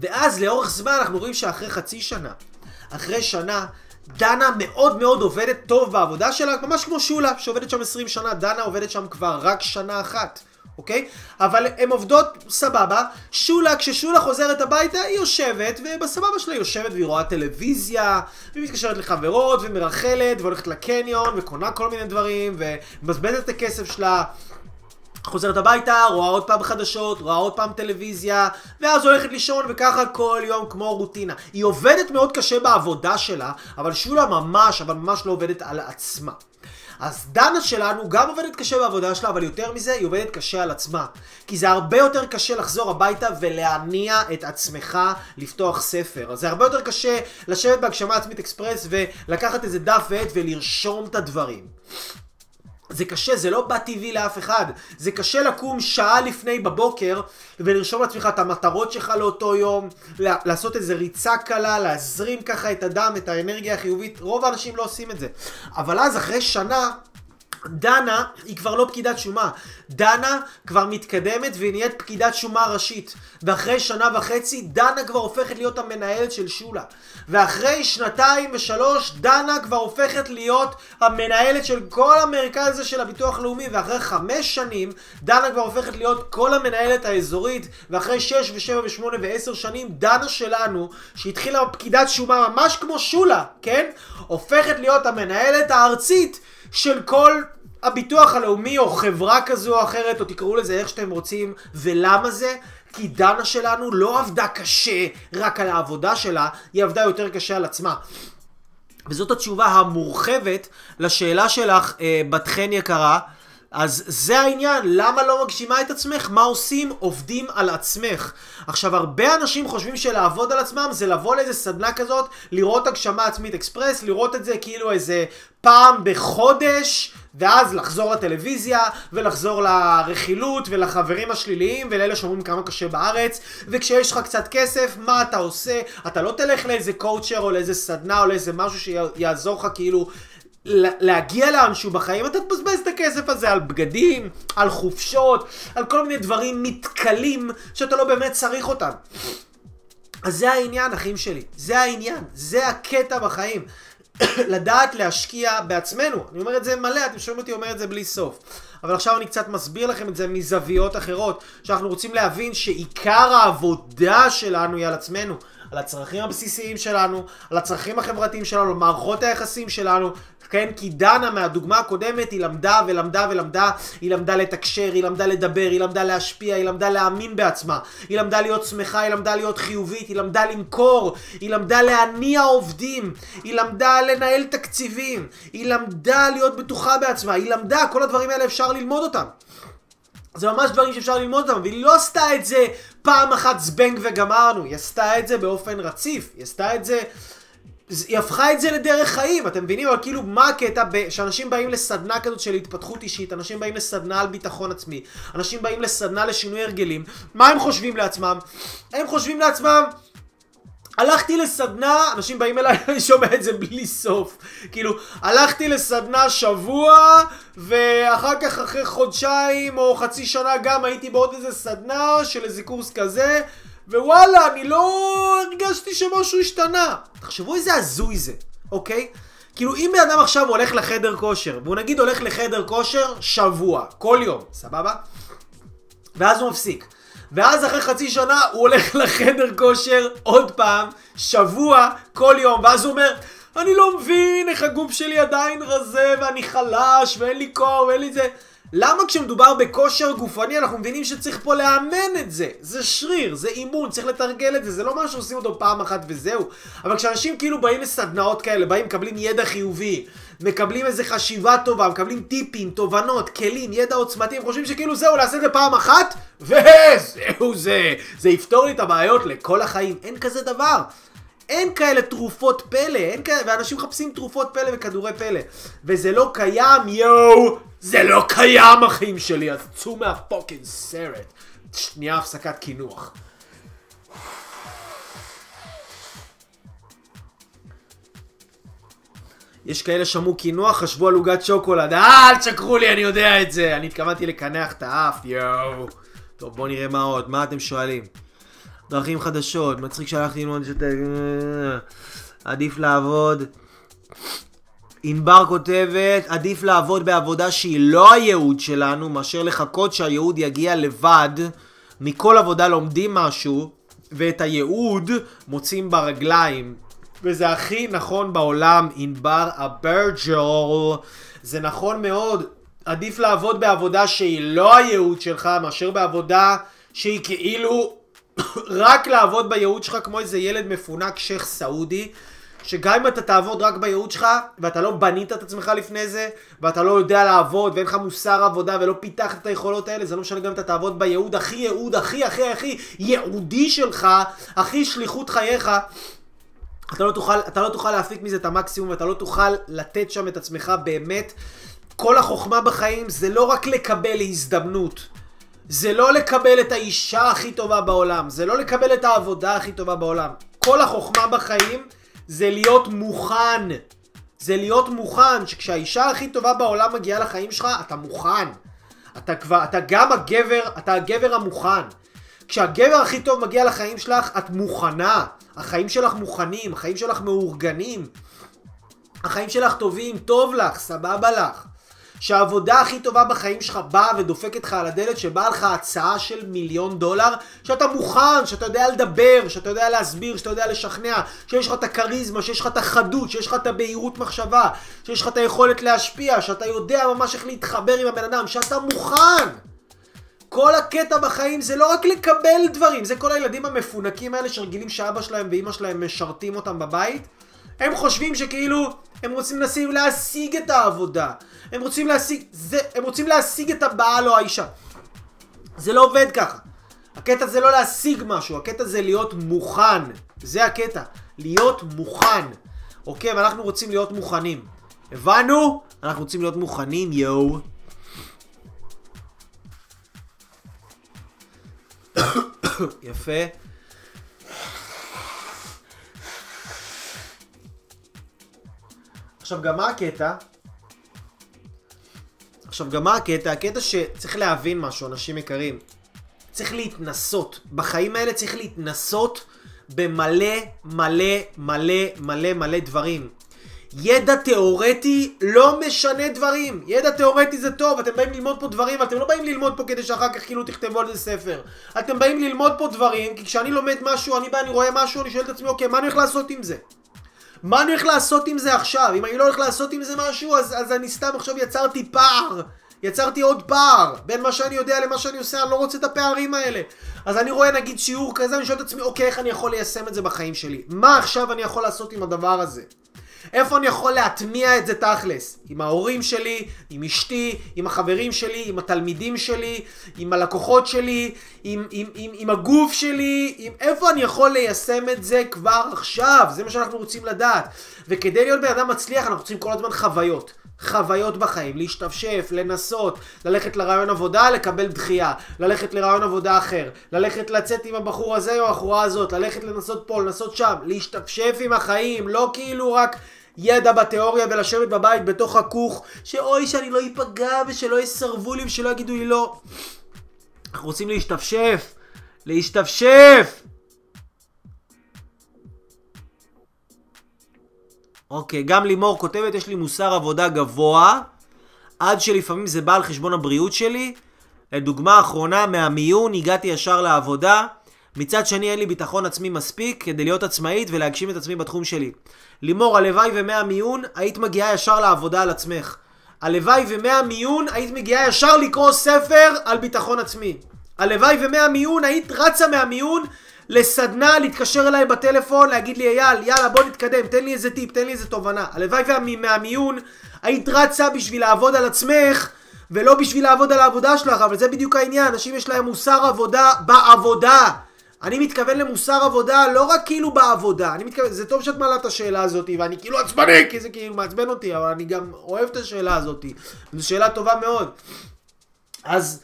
ואז לאורך זמן אנחנו רואים שאחרי חצי שנה, אחרי שנה, דנה מאוד מאוד עובדת טוב בעבודה שלה, ממש כמו שולה, שעובדת שם 20 שנה, דנה עובדת שם כבר רק שנה אחת. אוקיי? אבל הן עובדות סבבה. שולה, כששולה חוזרת הביתה, היא יושבת, ובסבבה שלה היא יושבת והיא רואה טלוויזיה, והיא מתקשרת לחברות, ומרכלת, והולכת לקניון, וקונה כל מיני דברים, ומבזבזת את הכסף שלה. חוזרת הביתה, רואה עוד פעם חדשות, רואה עוד פעם טלוויזיה, ואז הולכת לישון, וככה כל יום כמו רוטינה. היא עובדת מאוד קשה בעבודה שלה, אבל שולה ממש, אבל ממש לא עובדת על עצמה. אז דנה שלנו גם עובדת קשה בעבודה שלה, אבל יותר מזה, היא עובדת קשה על עצמה. כי זה הרבה יותר קשה לחזור הביתה ולהניע את עצמך לפתוח ספר. אז זה הרבה יותר קשה לשבת בהגשמה עצמית אקספרס ולקחת איזה דף ועט ולרשום את הדברים. זה קשה, זה לא בא טבעי לאף אחד. זה קשה לקום שעה לפני בבוקר ולרשום לעצמך את המטרות שלך לאותו יום, לעשות איזה ריצה קלה, להזרים ככה את הדם, את האנרגיה החיובית. רוב האנשים לא עושים את זה. אבל אז אחרי שנה... דנה היא כבר לא פקידת שומה. דנה כבר מתקדמת והיא נהיית פקידת שומה ראשית. ואחרי שנה וחצי דנה כבר הופכת להיות המנהלת של שולה. ואחרי שנתיים ושלוש דנה כבר הופכת להיות המנהלת של כל המרכז הזה של הביטוח הלאומי. ואחרי חמש שנים דנה כבר הופכת להיות כל המנהלת האזורית. ואחרי שש ושבע ושמונה ועשר שנים דנה שלנו, שהתחילה פקידת שומה ממש כמו שולה, כן? הופכת להיות המנהלת הארצית. של כל הביטוח הלאומי או חברה כזו או אחרת, או תקראו לזה איך שאתם רוצים, ולמה זה? כי דנה שלנו לא עבדה קשה רק על העבודה שלה, היא עבדה יותר קשה על עצמה. וזאת התשובה המורחבת לשאלה שלך, אה, בת חן יקרה. אז זה העניין, למה לא מגשימה את עצמך? מה עושים? עובדים על עצמך. עכשיו, הרבה אנשים חושבים שלעבוד על עצמם זה לבוא לאיזה סדנה כזאת, לראות הגשמה עצמית אקספרס, לראות את זה כאילו איזה פעם בחודש, ואז לחזור לטלוויזיה, ולחזור לרכילות, ולחברים השליליים, ולאלה שאומרים כמה קשה בארץ, וכשיש לך קצת כסף, מה אתה עושה? אתה לא תלך לאיזה קואוצ'ר, או לאיזה סדנה, או לאיזה משהו שיעזור לך כאילו... להגיע לאנשהו בחיים, אתה תבזבז את הכסף הזה על בגדים, על חופשות, על כל מיני דברים מתכלים שאתה לא באמת צריך אותם. אז זה העניין, אחים שלי. זה העניין. זה הקטע בחיים. לדעת להשקיע בעצמנו. אני אומר את זה מלא, אתם שומעים אותי אומר את זה בלי סוף. אבל עכשיו אני קצת מסביר לכם את זה מזוויות אחרות, שאנחנו רוצים להבין שעיקר העבודה שלנו היא על עצמנו. על הצרכים הבסיסיים שלנו, על הצרכים החברתיים שלנו, על מערכות היחסים שלנו, כן? כי דנה מהדוגמה הקודמת היא למדה ולמדה ולמדה, היא למדה לתקשר, היא למדה לדבר, היא למדה להשפיע, היא למדה להאמין בעצמה, היא למדה להיות שמחה, היא למדה להיות חיובית, היא למדה למכור, היא למדה להניע עובדים, היא למדה לנהל תקציבים, היא למדה להיות בטוחה בעצמה, היא למדה, כל הדברים האלה אפשר ללמוד אותם. זה ממש דברים שאפשר ללמוד אותם, והיא לא עשתה את זה פעם אחת זבנג וגמרנו, היא עשתה את זה באופן רציף, היא עשתה את זה... היא הפכה את זה לדרך חיים, אתם מבינים? אבל כאילו, מה הקטע שאנשים באים לסדנה כזאת של התפתחות אישית, אנשים באים לסדנה על ביטחון עצמי, אנשים באים לסדנה לשינוי הרגלים, מה הם חושבים לעצמם? הם חושבים לעצמם, הלכתי לסדנה, אנשים באים אליי, אני שומע את זה בלי סוף. כאילו, הלכתי לסדנה שבוע, ואחר כך אחרי חודשיים או חצי שנה גם הייתי בעוד איזה סדנה של איזה קורס כזה, ווואלה, אני לא הרגשתי שמשהו השתנה. תחשבו איזה הזוי זה, אוקיי? כאילו אם בן אדם עכשיו הולך לחדר כושר, והוא נגיד הולך לחדר כושר שבוע, כל יום, סבבה? ואז הוא מפסיק. ואז אחרי חצי שנה הוא הולך לחדר כושר עוד פעם, שבוע, כל יום, ואז הוא אומר, אני לא מבין איך הגוף שלי עדיין רזה ואני חלש ואין לי קור ואין לי זה. למה כשמדובר בכושר גופני אנחנו מבינים שצריך פה לאמן את זה? זה שריר, זה אימון, צריך לתרגל את זה, זה לא משהו שעושים אותו פעם אחת וזהו. אבל כשאנשים כאילו באים לסדנאות כאלה, באים, מקבלים ידע חיובי, מקבלים איזה חשיבה טובה, מקבלים טיפים, תובנות, כלים, ידע עוצמתי, הם חושבים שכאילו זהו, לעשות את זה פעם אחת, וזהו זה. זה יפתור לי את הבעיות לכל החיים. אין כזה דבר. אין כאלה תרופות פלא, אין כאלה, ואנשים מחפשים תרופות פלא וכדורי פלא. וזה לא קיים, יואו! זה לא קיים, אחים שלי, אז צאו מהפוקינג סרט. שנייה הפסקת קינוח. יש כאלה שמעו קינוח, חשבו על עוגת שוקולד. אה, אל תשקרו לי, אני יודע את זה. אני התכוונתי לקנח את האף, יואו. טוב, בואו נראה מה עוד. מה אתם שואלים? דרכים חדשות, מצחיק שהלכתי ללמוד שאתה... עדיף לעבוד. ענבר כותבת, עדיף לעבוד בעבודה שהיא לא הייעוד שלנו, מאשר לחכות שהייעוד יגיע לבד. מכל עבודה לומדים משהו, ואת הייעוד מוצאים ברגליים. וזה הכי נכון בעולם, ענבר אברג'ול. זה נכון מאוד. עדיף לעבוד בעבודה שהיא לא הייעוד שלך, מאשר בעבודה שהיא כאילו רק לעבוד בייעוד שלך כמו איזה ילד מפונק שייח' סעודי, שגם אם אתה תעבוד רק בייעוד שלך, ואתה לא בנית את עצמך לפני זה, ואתה לא יודע לעבוד, ואין לך מוסר עבודה, ולא פיתחת את היכולות האלה, זה לא משנה גם אם אתה תעבוד בייעוד הכי ייעוד, הכי הכי הכי ייעודי שלך, הכי שליחות חייך. אתה לא, תוכל, אתה לא תוכל להפיק מזה את המקסימום, ואתה לא תוכל לתת שם את עצמך באמת. כל החוכמה בחיים זה לא רק לקבל הזדמנות. זה לא לקבל את האישה הכי טובה בעולם, זה לא לקבל את העבודה הכי טובה בעולם. כל החוכמה בחיים זה להיות מוכן. זה להיות מוכן, שכשהאישה הכי טובה בעולם מגיעה לחיים שלך, אתה מוכן. אתה כבר, אתה גם הגבר, אתה הגבר המוכן. כשהגבר הכי טוב מגיע לחיים שלך, את מוכנה. החיים שלך מוכנים, החיים שלך מאורגנים. החיים שלך טובים, טוב לך, סבבה לך. שהעבודה הכי טובה בחיים שלך באה ודופקת לך על הדלת, שבאה לך הצעה של מיליון דולר, שאתה מוכן, שאתה יודע לדבר, שאתה יודע להסביר, שאתה יודע לשכנע, שיש לך את הכריזמה, שיש לך את החדות, שיש לך את הבהירות מחשבה, שיש לך את היכולת להשפיע, שאתה יודע ממש איך להתחבר עם הבן אדם, שאתה מוכן. כל הקטע בחיים זה לא רק לקבל דברים, זה כל הילדים המפונקים האלה שרגילים שאבא שלהם ואימא שלהם משרתים אותם בבית. הם חושבים שכאילו הם רוצים לשים להשיג את העבודה. הם רוצים להשיג, זה, הם רוצים להשיג את הבעל או האישה. זה לא עובד ככה. הקטע זה לא להשיג משהו, הקטע זה להיות מוכן. זה הקטע. להיות מוכן. אוקיי, ואנחנו רוצים להיות מוכנים. הבנו? אנחנו רוצים להיות מוכנים, יואו. יפה. עכשיו, גם מה הקטע? עכשיו, גם מה הקטע? הקטע שצריך להבין משהו, אנשים יקרים. צריך להתנסות. בחיים האלה צריך להתנסות במלא מלא מלא מלא מלא דברים. ידע תיאורטי לא משנה דברים. ידע תיאורטי זה טוב, אתם באים ללמוד פה דברים, ואתם לא באים ללמוד פה כדי שאחר כך כאילו תכתבו על זה ספר. אתם באים ללמוד פה דברים, כי כשאני לומד משהו, אני בא, אני רואה משהו, אני שואל את עצמי, אוקיי, מה אני הולך לעשות עם זה? מה אני הולך לעשות עם זה עכשיו? אם אני לא הולך לעשות עם זה משהו, אז, אז אני סתם עכשיו יצרתי פער. יצרתי עוד פער בין מה שאני יודע למה שאני עושה, אני לא רוצה את הפערים האלה. אז אני רואה נגיד שיעור כזה, אני שואל את עצמי, אוקיי, איך אני יכול ליישם את זה בחיים שלי? מה עכשיו אני יכול לעשות עם הדבר הזה? איפה אני יכול להטמיע את זה תכלס? עם ההורים שלי, עם אשתי, עם החברים שלי, עם התלמידים שלי, עם הלקוחות שלי, עם, עם, עם, עם הגוף שלי, עם איפה אני יכול ליישם את זה כבר עכשיו? זה מה שאנחנו רוצים לדעת. וכדי להיות בן אדם מצליח אנחנו רוצים כל הזמן חוויות. חוויות בחיים, להשתפשף, לנסות, ללכת לרעיון עבודה, לקבל דחייה, ללכת לרעיון עבודה אחר, ללכת לצאת עם הבחור הזה או הבחורה הזאת, ללכת לנסות פה, לנסות שם, להשתפשף עם החיים, לא כאילו רק ידע בתיאוריה ולשבת בבית בתוך הכוך, שאוי שאני לא איפגע ושלא יסרבו לי ושלא יגידו לי לא. אנחנו רוצים להשתפשף, להשתפשף! אוקיי, גם לימור כותבת, יש לי מוסר עבודה גבוה, עד שלפעמים זה בא על חשבון הבריאות שלי. לדוגמה אחרונה, מהמיון הגעתי ישר לעבודה. מצד שני אין לי ביטחון עצמי מספיק כדי להיות עצמאית ולהגשים את עצמי בתחום שלי. לימור, הלוואי ומהמיון היית מגיעה ישר לעבודה על עצמך. הלוואי ומהמיון היית מגיעה ישר לקרוא ספר על ביטחון עצמי. הלוואי ומהמיון היית רצה מהמיון לסדנה, להתקשר אליי בטלפון, להגיד לי אייל, יאללה בוא נתקדם, תן לי איזה טיפ, תן לי איזה תובנה. הלוואי ומהמיון היית רצה בשביל לעבוד על עצמך ולא בשביל לעבוד על העבודה שלך, אבל זה בדיוק העניין, אנשים יש להם מוסר עבודה בעבודה. אני מתכוון למוסר עבודה לא רק כאילו בעבודה, אני מתכוון, זה טוב שאת מעלה את השאלה הזאת ואני כאילו עצבני כי זה כאילו מעצבן אותי, אבל אני גם אוהב את השאלה הזאת, זו שאלה טובה מאוד. אז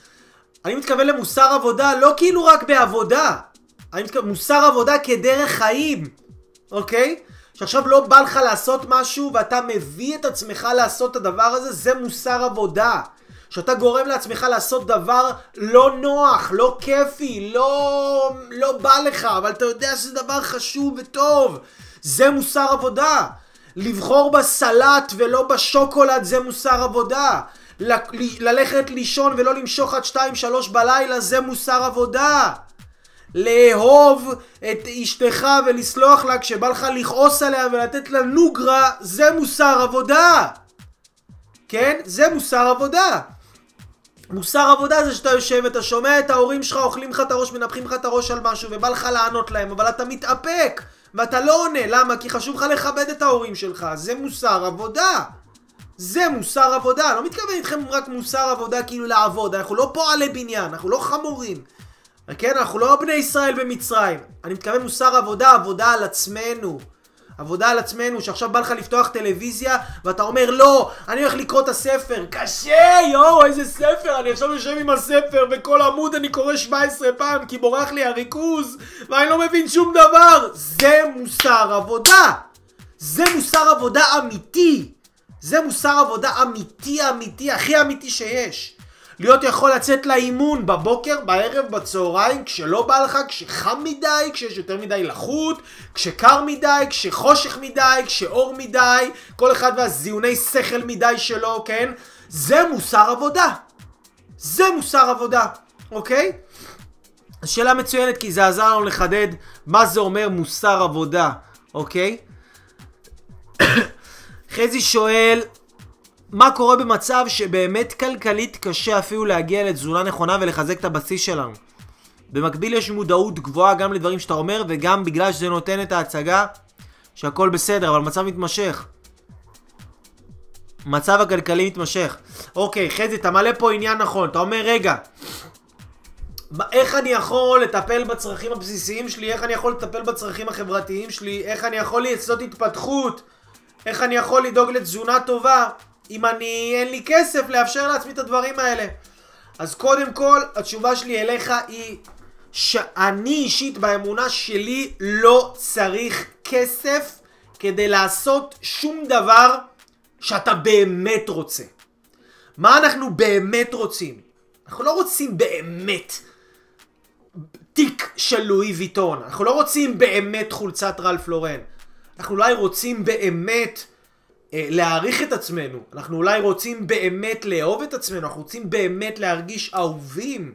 אני מתכוון למוסר עבודה לא כאילו רק בעבודה, אני מתכוון מוסר עבודה כדרך חיים, אוקיי? שעכשיו לא בא לך לעשות משהו ואתה מביא את עצמך לעשות את הדבר הזה, זה מוסר עבודה. שאתה גורם לעצמך לעשות דבר לא נוח, לא כיפי, לא, לא בא לך, אבל אתה יודע שזה דבר חשוב וטוב. זה מוסר עבודה. לבחור בסלט ולא בשוקולד זה מוסר עבודה. ל- ללכת לישון ולא למשוך עד 2-3 בלילה זה מוסר עבודה. לאהוב את אשתך ולסלוח לה כשבא לך לכעוס עליה ולתת לה נוגרה זה מוסר עבודה. כן? זה מוסר עבודה. מוסר עבודה זה שאתה יושב ואתה שומע את ההורים שלך אוכלים לך את הראש, מנפחים לך את הראש על משהו ובא לך לענות להם, אבל אתה מתאפק ואתה לא עונה, למה? כי חשוב לך לכבד את ההורים שלך, זה מוסר עבודה. זה מוסר עבודה, לא מתכוון איתכם רק מוסר עבודה כאילו לעבוד, אנחנו לא פועלי בניין, אנחנו לא חמורים. כן, אנחנו לא בני ישראל במצרים. אני מתכוון מוסר עבודה, עבודה על עצמנו. עבודה על עצמנו, שעכשיו בא לך לפתוח טלוויזיה, ואתה אומר, לא, אני הולך לקרוא את הספר. קשה, יואו, איזה ספר, אני עכשיו יושב עם הספר, וכל עמוד אני קורא 17 פעם, כי בורח לי הריכוז, ואני לא מבין שום דבר. זה מוסר עבודה. זה מוסר עבודה אמיתי. זה מוסר עבודה אמיתי אמיתי, הכי אמיתי שיש. להיות יכול לצאת לאימון בבוקר, בערב, בצהריים, כשלא בא לך, כשחם מדי, כשיש יותר מדי לחות, כשקר מדי, כשחושך מדי, כשאור מדי, כל אחד והזיוני שכל מדי שלו, כן? זה מוסר עבודה. זה מוסר עבודה, אוקיי? שאלה מצוינת כי זה עזר לנו לחדד מה זה אומר מוסר עבודה, אוקיי? חזי שואל, מה קורה במצב שבאמת כלכלית קשה אפילו להגיע לתזונה נכונה ולחזק את הבסיס שלנו. במקביל יש מודעות גבוהה גם לדברים שאתה אומר וגם בגלל שזה נותן את ההצגה שהכל בסדר, אבל מצב מתמשך. מצב הכלכלי מתמשך. אוקיי, חזי, אתה מעלה פה עניין נכון. אתה אומר, רגע, איך אני יכול לטפל בצרכים הבסיסיים שלי? איך אני יכול לטפל בצרכים החברתיים שלי? איך אני יכול לעשות התפתחות? איך אני יכול לדאוג לתזונה טובה? אם אני, אין לי כסף לאפשר לעצמי את הדברים האלה. אז קודם כל, התשובה שלי אליך היא שאני אישית באמונה שלי לא צריך כסף כדי לעשות שום דבר שאתה באמת רוצה. מה אנחנו באמת רוצים? אנחנו לא רוצים באמת תיק של לואי ויטון, אנחנו לא רוצים באמת חולצת רלף לורן, אנחנו אולי רוצים באמת להעריך את עצמנו, אנחנו אולי רוצים באמת לאהוב את עצמנו, אנחנו רוצים באמת להרגיש אהובים,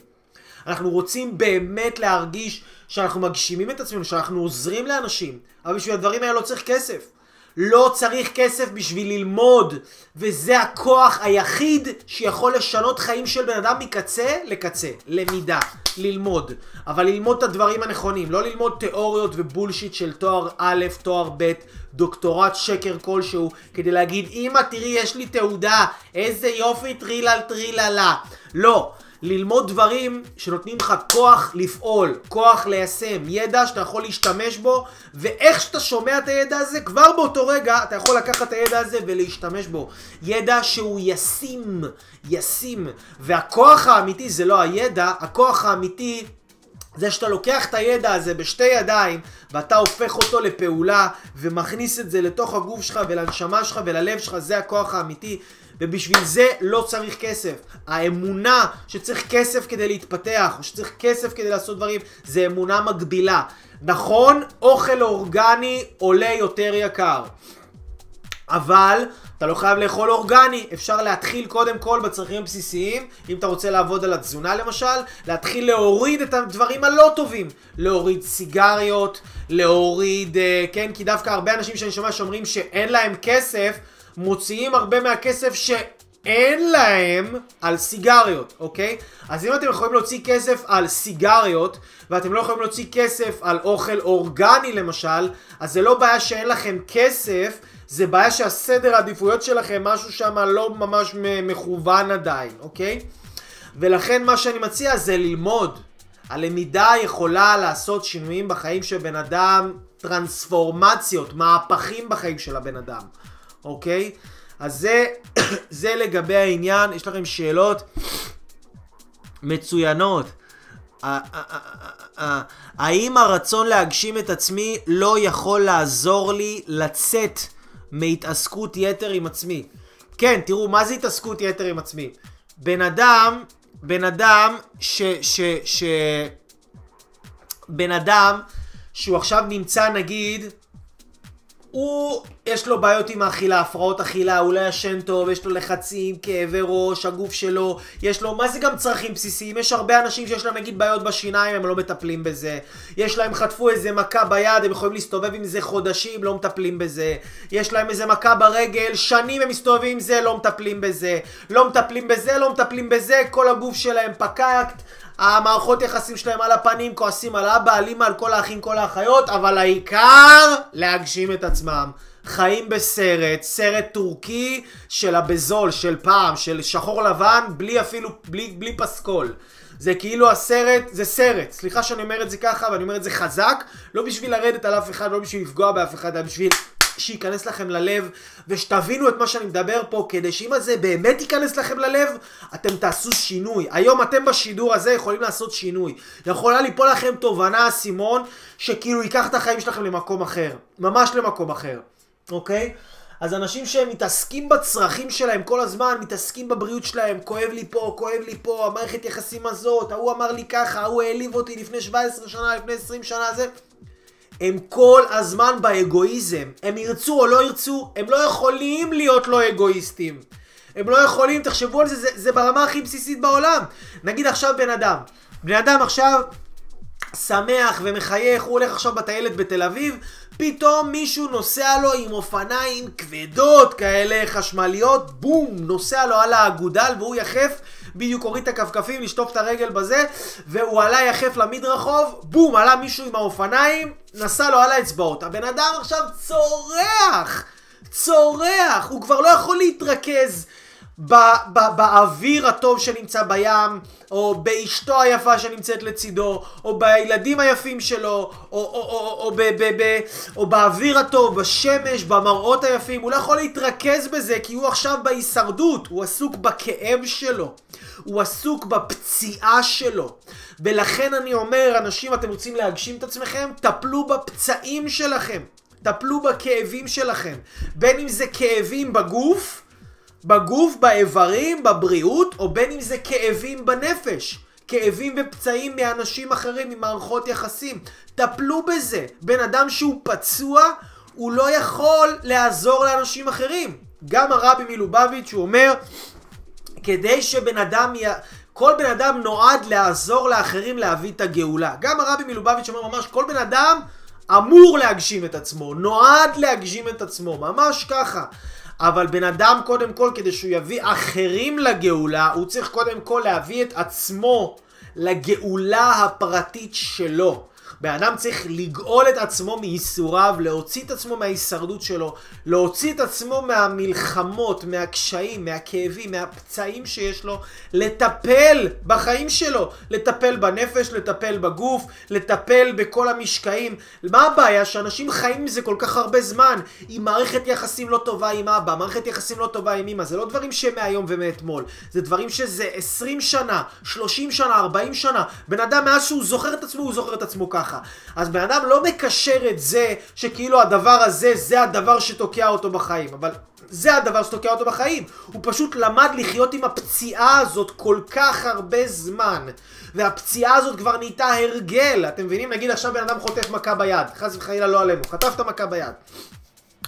אנחנו רוצים באמת להרגיש שאנחנו מגשימים את עצמנו, שאנחנו עוזרים לאנשים, אבל בשביל הדברים האלה לא צריך כסף. לא צריך כסף בשביל ללמוד, וזה הכוח היחיד שיכול לשנות חיים של בן אדם מקצה לקצה. למידה, ללמוד. אבל ללמוד את הדברים הנכונים, לא ללמוד תיאוריות ובולשיט של תואר א', תואר ב', דוקטורט שקר כלשהו, כדי להגיד, אמא תראי יש לי תעודה, איזה יופי טרילל טריללה. לא. ללמוד דברים שנותנים לך כוח לפעול, כוח ליישם, ידע שאתה יכול להשתמש בו, ואיך שאתה שומע את הידע הזה, כבר באותו רגע אתה יכול לקחת את הידע הזה ולהשתמש בו. ידע שהוא ישים, ישים. והכוח האמיתי זה לא הידע, הכוח האמיתי זה שאתה לוקח את הידע הזה בשתי ידיים ואתה הופך אותו לפעולה ומכניס את זה לתוך הגוף שלך ולנשמה שלך וללב שלך, זה הכוח האמיתי. ובשביל זה לא צריך כסף. האמונה שצריך כסף כדי להתפתח, או שצריך כסף כדי לעשות דברים, זה אמונה מגבילה. נכון, אוכל אורגני עולה יותר יקר. אבל אתה לא חייב לאכול אורגני, אפשר להתחיל קודם כל בצרכים הבסיסיים, אם אתה רוצה לעבוד על התזונה למשל, להתחיל להוריד את הדברים הלא טובים, להוריד סיגריות, להוריד, אה, כן, כי דווקא הרבה אנשים שאני שומע שאומרים שאין להם כסף, מוציאים הרבה מהכסף שאין להם על סיגריות, אוקיי? אז אם אתם יכולים להוציא כסף על סיגריות, ואתם לא יכולים להוציא כסף על אוכל אורגני למשל, אז זה לא בעיה שאין לכם כסף, זה בעיה שהסדר העדיפויות שלכם, משהו שם לא ממש מכוון עדיין, אוקיי? ולכן מה שאני מציע זה ללמוד. הלמידה יכולה לעשות שינויים בחיים של בן אדם, טרנספורמציות, מהפכים בחיים של הבן אדם, אוקיי? אז זה, זה לגבי העניין, יש לכם שאלות מצוינות. האם הרצון להגשים את עצמי לא יכול לעזור לי לצאת מהתעסקות יתר עם עצמי. כן, תראו, מה זה התעסקות יתר עם עצמי? בן אדם, בן אדם ש... ש... ש... בן אדם שהוא עכשיו נמצא נגיד הוא, יש לו בעיות עם האכילה, הפרעות אכילה, הוא לא ישן טוב, יש לו לחצים, כאבי ראש, הגוף שלו, יש לו, מה זה גם צרכים בסיסיים? יש הרבה אנשים שיש להם נגיד בעיות בשיניים, הם לא מטפלים בזה. יש להם חטפו איזה מכה ביד, הם יכולים להסתובב עם זה חודשים, לא מטפלים בזה. יש להם איזה מכה ברגל, שנים הם מסתובבים עם זה, לא מטפלים בזה. לא מטפלים בזה, לא מטפלים בזה, כל הגוף שלהם פקקט. המערכות יחסים שלהם על הפנים, כועסים על אבא, על אמא, על כל האחים, כל האחיות, אבל העיקר להגשים את עצמם. חיים בסרט, סרט טורקי של הבזול, של פעם, של שחור לבן, בלי אפילו, בלי, בלי פסקול. זה כאילו הסרט, זה סרט. סליחה שאני אומר את זה ככה, ואני אומר את זה חזק, לא בשביל לרדת על אף אחד, לא בשביל לפגוע באף אחד, אלא בשביל שייכנס לכם ללב, ושתבינו את מה שאני מדבר פה, כדי שאם הזה באמת ייכנס לכם ללב, אתם תעשו שינוי. היום אתם בשידור הזה יכולים לעשות שינוי. יכולה ליפול לכם תובנה, אסימון, שכאילו ייקח את החיים שלכם למקום אחר. ממש למקום אחר, אוקיי? אז אנשים שהם מתעסקים בצרכים שלהם כל הזמן, מתעסקים בבריאות שלהם, כואב לי פה, כואב לי פה, המערכת יחסים הזאת, ההוא אמר לי ככה, ההוא העליב אותי לפני 17 שנה, לפני 20 שנה, זה... הם כל הזמן באגואיזם. הם ירצו או לא ירצו, הם לא יכולים להיות לא אגואיסטים. הם לא יכולים, תחשבו על זה, זה, זה ברמה הכי בסיסית בעולם. נגיד עכשיו בן אדם. בן אדם עכשיו שמח ומחייך, הוא הולך עכשיו בטיילת בתל אביב, פתאום מישהו נוסע לו עם אופניים כבדות כאלה, חשמליות, בום, נוסע לו על האגודל והוא יחף בדיוק הוריד את הכפכפים, לשטוף את הרגל בזה, והוא עלה יחף למדרחוב, בום, עלה מישהו עם האופניים, נסע לו על האצבעות. הבן אדם עכשיו צורח! צורח! הוא כבר לא יכול להתרכז באוויר הטוב שנמצא בים, או באשתו היפה שנמצאת לצידו, או בילדים היפים שלו, או, או, או, או, ב, ב, ב, או באוויר הטוב, בשמש, במראות היפים. הוא לא יכול להתרכז בזה כי הוא עכשיו בהישרדות, הוא עסוק בכאב שלו, הוא עסוק בפציעה שלו. ולכן אני אומר, אנשים, אתם רוצים להגשים את עצמכם? טפלו בפצעים שלכם. טפלו בכאבים שלכם. בין אם זה כאבים בגוף, בגוף, באיברים, בבריאות, או בין אם זה כאבים בנפש. כאבים ופצעים מאנשים אחרים, ממערכות יחסים. טפלו בזה. בן אדם שהוא פצוע, הוא לא יכול לעזור לאנשים אחרים. גם הרבי מלובביץ' הוא אומר, כדי שבן אדם י... כל בן אדם נועד לעזור לאחרים להביא את הגאולה. גם הרבי מלובביץ' אומר ממש, כל בן אדם אמור להגשים את עצמו, נועד להגשים את עצמו, ממש ככה. אבל בן אדם קודם כל, כדי שהוא יביא אחרים לגאולה, הוא צריך קודם כל להביא את עצמו לגאולה הפרטית שלו. בן אדם צריך לגאול את עצמו מייסוריו, להוציא את עצמו מההישרדות שלו, להוציא את עצמו מהמלחמות, מהקשיים, מהכאבים, מהפצעים שיש לו, לטפל בחיים שלו, לטפל בנפש, לטפל בגוף, לטפל בכל המשקעים. מה הבעיה? שאנשים חיים עם זה כל כך הרבה זמן, עם מערכת יחסים לא טובה עם אבא, מערכת יחסים לא טובה עם אמא, זה לא דברים שמהיום ומאתמול, זה דברים שזה 20 שנה, 30 שנה, 40 שנה, בן אדם מאז שהוא זוכר את עצמו, הוא זוכר את עצמו ככה. ככה. אז בן אדם לא מקשר את זה שכאילו הדבר הזה זה הדבר שתוקע אותו בחיים, אבל זה הדבר שתוקע אותו בחיים. הוא פשוט למד לחיות עם הפציעה הזאת כל כך הרבה זמן, והפציעה הזאת כבר נהייתה הרגל. אתם מבינים? נגיד עכשיו בן אדם חוטף מכה ביד, חס וחלילה לא עלינו, חטפת מכה ביד.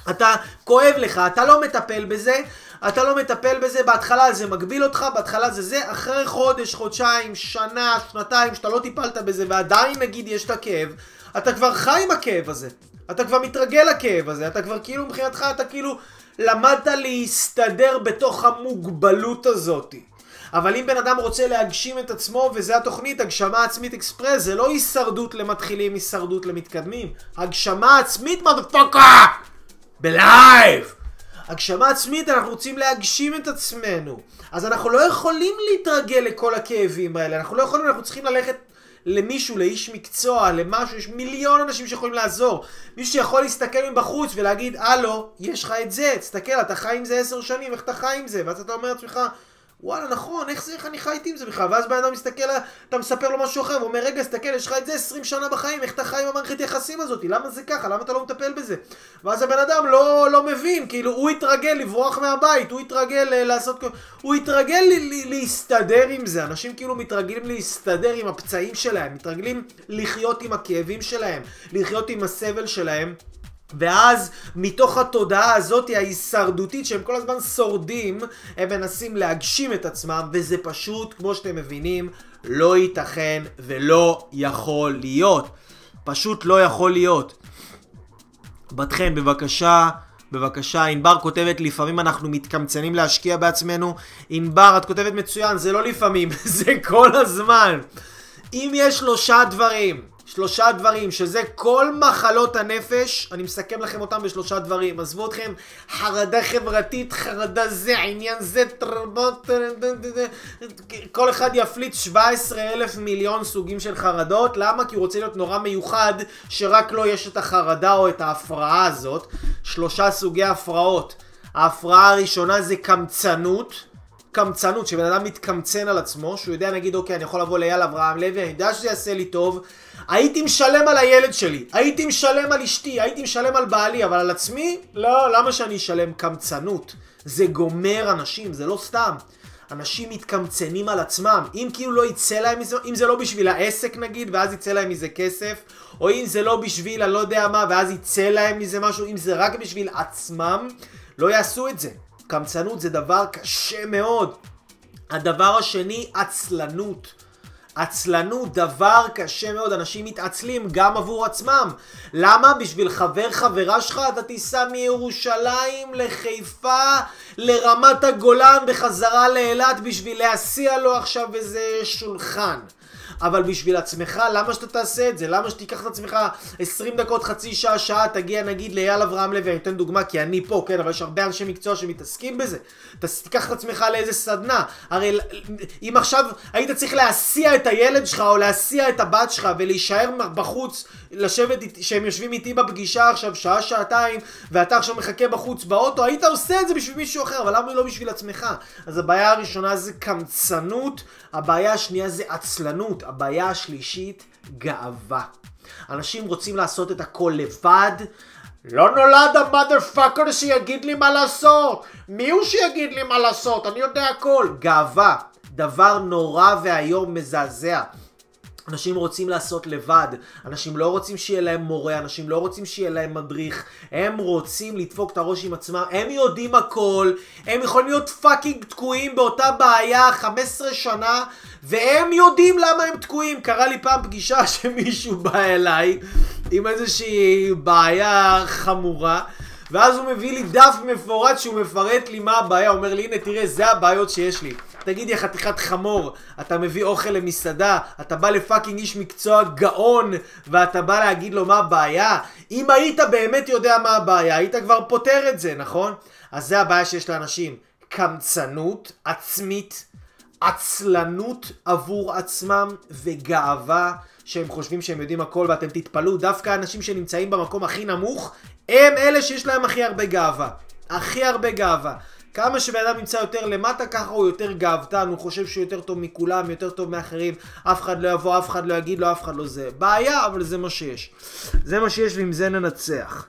אתה כואב לך, אתה לא מטפל בזה, אתה לא מטפל בזה, בהתחלה זה מגביל אותך, בהתחלה זה זה, אחרי חודש, חודשיים, שנה, שנתיים, שאתה לא טיפלת בזה ועדיין נגיד יש את הכאב, אתה כבר חי עם הכאב הזה. אתה כבר מתרגל לכאב הזה, אתה כבר כאילו מבחינתך אתה כאילו למדת להסתדר בתוך המוגבלות הזאתי. אבל אם בן אדם רוצה להגשים את עצמו, וזה התוכנית, הגשמה עצמית אקספרס, זה לא הישרדות למתחילים, הישרדות למתקדמים. הגשמה עצמית, מודפוקה! בלייב! הגשמה עצמית, אנחנו רוצים להגשים את עצמנו. אז אנחנו לא יכולים להתרגל לכל הכאבים האלה, אנחנו לא יכולים, אנחנו צריכים ללכת למישהו, לאיש מקצוע, למשהו, יש מיליון אנשים שיכולים לעזור. מישהו שיכול להסתכל מבחוץ ולהגיד, הלו, יש לך את זה, תסתכל, אתה חי עם זה עשר שנים, איך אתה חי עם זה? ואז אתה אומר לעצמך, וואלה, נכון, איך זה, איך אני חייתי עם זה בכלל? ואז בן אדם מסתכל, אתה מספר לו משהו אחר, הוא אומר, רגע, תסתכל, יש לך את זה 20 שנה בחיים, איך אתה חי עם המערכת יחסים הזאת? למה זה ככה? למה אתה לא מטפל בזה? ואז הבן אדם לא, לא מבין, כאילו, הוא התרגל לברוח מהבית, הוא התרגל אה, לעשות... הוא התרגל להסתדר עם זה. אנשים כאילו מתרגלים להסתדר עם הפצעים שלהם, מתרגלים לחיות עם הכאבים שלהם, לחיות עם הסבל שלהם. ואז מתוך התודעה הזאת ההישרדותית שהם כל הזמן שורדים, הם מנסים להגשים את עצמם, וזה פשוט, כמו שאתם מבינים, לא ייתכן ולא יכול להיות. פשוט לא יכול להיות. בת חן, בבקשה, בבקשה, ענבר כותבת, לפעמים אנחנו מתקמצנים להשקיע בעצמנו. ענבר, את כותבת מצוין, זה לא לפעמים, זה כל הזמן. אם יש שלושה דברים שלושה דברים, שזה כל מחלות הנפש, אני מסכם לכם אותם בשלושה דברים. עזבו אתכם, חרדה חברתית, חרדה זה, עניין זה, תרבות, כל אחד יפליט 17 אלף מיליון סוגים של חרדות. למה? כי הוא רוצה להיות נורא מיוחד, שרק לו יש את החרדה או את ההפרעה הזאת. שלושה סוגי הפרעות. ההפרעה הראשונה זה קמצנות. קמצנות, שבן אדם מתקמצן על עצמו, שהוא יודע נגיד אוקיי אני יכול לבוא לאייל אברהם לוי, אני יודע שזה יעשה לי טוב, הייתי משלם על הילד שלי, הייתי משלם על אשתי, הייתי משלם על בעלי, אבל על עצמי? לא, למה שאני אשלם קמצנות? זה גומר אנשים, זה לא סתם. אנשים מתקמצנים על עצמם. אם כאילו לא יצא להם מזה, אם זה לא בשביל העסק נגיד, ואז יצא להם מזה כסף, או אם זה לא בשביל אני לא יודע מה, ואז יצא להם מזה משהו, אם זה רק בשביל עצמם, לא יעשו את זה. קמצנות זה דבר קשה מאוד. הדבר השני, עצלנות. עצלנות, דבר קשה מאוד, אנשים מתעצלים גם עבור עצמם. למה? בשביל חבר חברה שלך אתה תיסע מירושלים לחיפה, לרמת הגולן, בחזרה לאילת בשביל להסיע לו עכשיו איזה שולחן. אבל בשביל עצמך, למה שאתה תעשה את זה? למה שתיקח את עצמך 20 דקות, חצי שעה, שעה, תגיע נגיד לאייל אברהם לוי, אני אתן דוגמה כי אני פה, כן, אבל יש הרבה אנשי מקצוע שמתעסקים בזה. תיקח את עצמך לאיזה סדנה. הרי אם עכשיו היית צריך להסיע את הילד שלך או להסיע את הבת שלך ולהישאר בחוץ, לשבת, שהם יושבים איתי בפגישה עכשיו שעה, שעתיים, ואתה עכשיו מחכה בחוץ באוטו, היית עושה את זה בשביל מישהו אחר, אבל למה לא בשביל עצמך? אז הבעיה הראשונה זה קמצנות, הבעיה השנייה זה עצלנות. הבעיה השלישית, גאווה. אנשים רוצים לעשות את הכל לבד. לא נולד המאדר שיגיד לי מה לעשות. מי הוא שיגיד לי מה לעשות? אני יודע הכל. גאווה. דבר נורא ואיום מזעזע. אנשים רוצים לעשות לבד, אנשים לא רוצים שיהיה להם מורה, אנשים לא רוצים שיהיה להם מדריך, הם רוצים לדפוק את הראש עם עצמם, הם יודעים הכל, הם יכולים להיות fucking תקועים באותה בעיה 15 שנה, והם יודעים למה הם תקועים. קרה לי פעם פגישה שמישהו בא אליי עם איזושהי בעיה חמורה. ואז הוא מביא לי דף מפורט שהוא מפרט לי מה הבעיה, הוא אומר לי הנה תראה זה הבעיות שיש לי תגיד לי חתיכת חמור, אתה מביא אוכל למסעדה, אתה בא לפאקינג איש מקצוע גאון, ואתה בא להגיד לו מה הבעיה? אם היית באמת יודע מה הבעיה, היית כבר פותר את זה, נכון? אז זה הבעיה שיש לאנשים. קמצנות עצמית, עצלנות עבור עצמם וגאווה שהם חושבים שהם יודעים הכל ואתם תתפלאו, דווקא אנשים שנמצאים במקום הכי נמוך הם אלה שיש להם הכי הרבה גאווה. הכי הרבה גאווה. כמה שבן אדם נמצא יותר למטה, ככה הוא יותר גאוותן, הוא חושב שהוא יותר טוב מכולם, יותר טוב מאחרים, אף אחד לא יבוא, אף אחד לא יגיד לו, אף אחד לא זה. בעיה, אבל זה מה שיש. זה מה שיש ועם זה ננצח.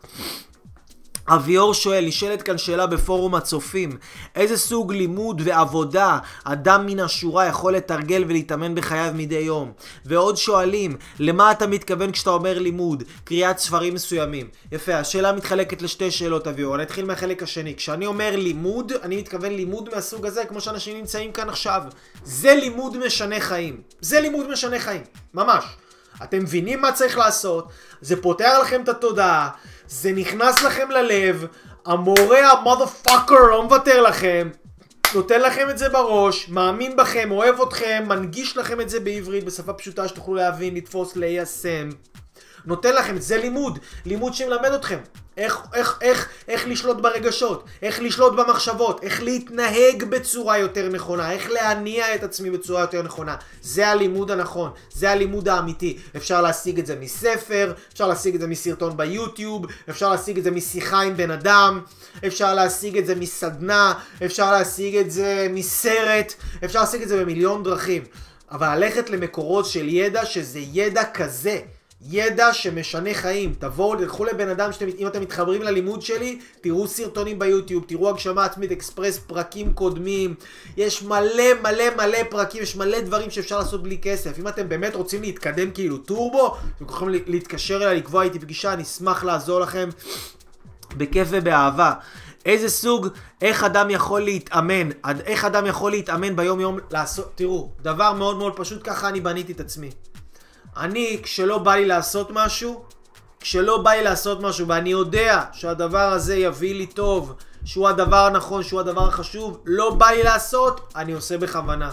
אביאור שואל, נשאלת כאן שאלה בפורום הצופים, איזה סוג לימוד ועבודה אדם מן השורה יכול לתרגל ולהתאמן בחייו מדי יום? ועוד שואלים, למה אתה מתכוון כשאתה אומר לימוד? קריאת ספרים מסוימים. יפה, השאלה מתחלקת לשתי שאלות אביאור, אני אתחיל מהחלק השני. כשאני אומר לימוד, אני מתכוון לימוד מהסוג הזה, כמו שאנשים נמצאים כאן עכשיו. זה לימוד משנה חיים. זה לימוד משנה חיים, ממש. אתם מבינים מה צריך לעשות, זה פותח לכם את התודעה. זה נכנס לכם ללב, המורה המאדה פאקר לא מוותר לכם, נותן לכם את זה בראש, מאמין בכם, אוהב אתכם, מנגיש לכם את זה בעברית בשפה פשוטה שתוכלו להבין, לתפוס, ליישם. נותן לכם, זה לימוד, לימוד שמלמד אתכם. איך, איך, איך, איך לשלוט ברגשות, איך לשלוט במחשבות, איך להתנהג בצורה יותר נכונה, איך להניע את עצמי בצורה יותר נכונה. זה הלימוד הנכון, זה הלימוד האמיתי. אפשר להשיג את זה מספר, אפשר להשיג את זה מסרטון ביוטיוב, אפשר להשיג את זה משיחה עם בן אדם, אפשר להשיג את זה מסדנה, אפשר להשיג את זה מסרט, אפשר להשיג את זה במיליון דרכים. אבל ללכת למקורות של ידע שזה ידע כזה. ידע שמשנה חיים. תבואו, תלכו לבן אדם, שאתם, אם אתם מתחברים ללימוד שלי, תראו סרטונים ביוטיוב, תראו הגשמה עצמית אקספרס, פרקים קודמים. יש מלא מלא מלא פרקים, יש מלא דברים שאפשר לעשות בלי כסף. אם אתם באמת רוצים להתקדם כאילו טורבו, אתם יכולים להתקשר אליי, לקבוע איתי פגישה, אני אשמח לעזור לכם בכיף ובאהבה. איזה סוג, איך אדם יכול להתאמן, איך אדם יכול להתאמן ביום יום לעשות, תראו, דבר מאוד מאוד פשוט, ככה אני בניתי את עצמי. אני, כשלא בא לי לעשות משהו, כשלא בא לי לעשות משהו ואני יודע שהדבר הזה יביא לי טוב, שהוא הדבר הנכון, שהוא הדבר החשוב, לא בא לי לעשות, אני עושה בכוונה.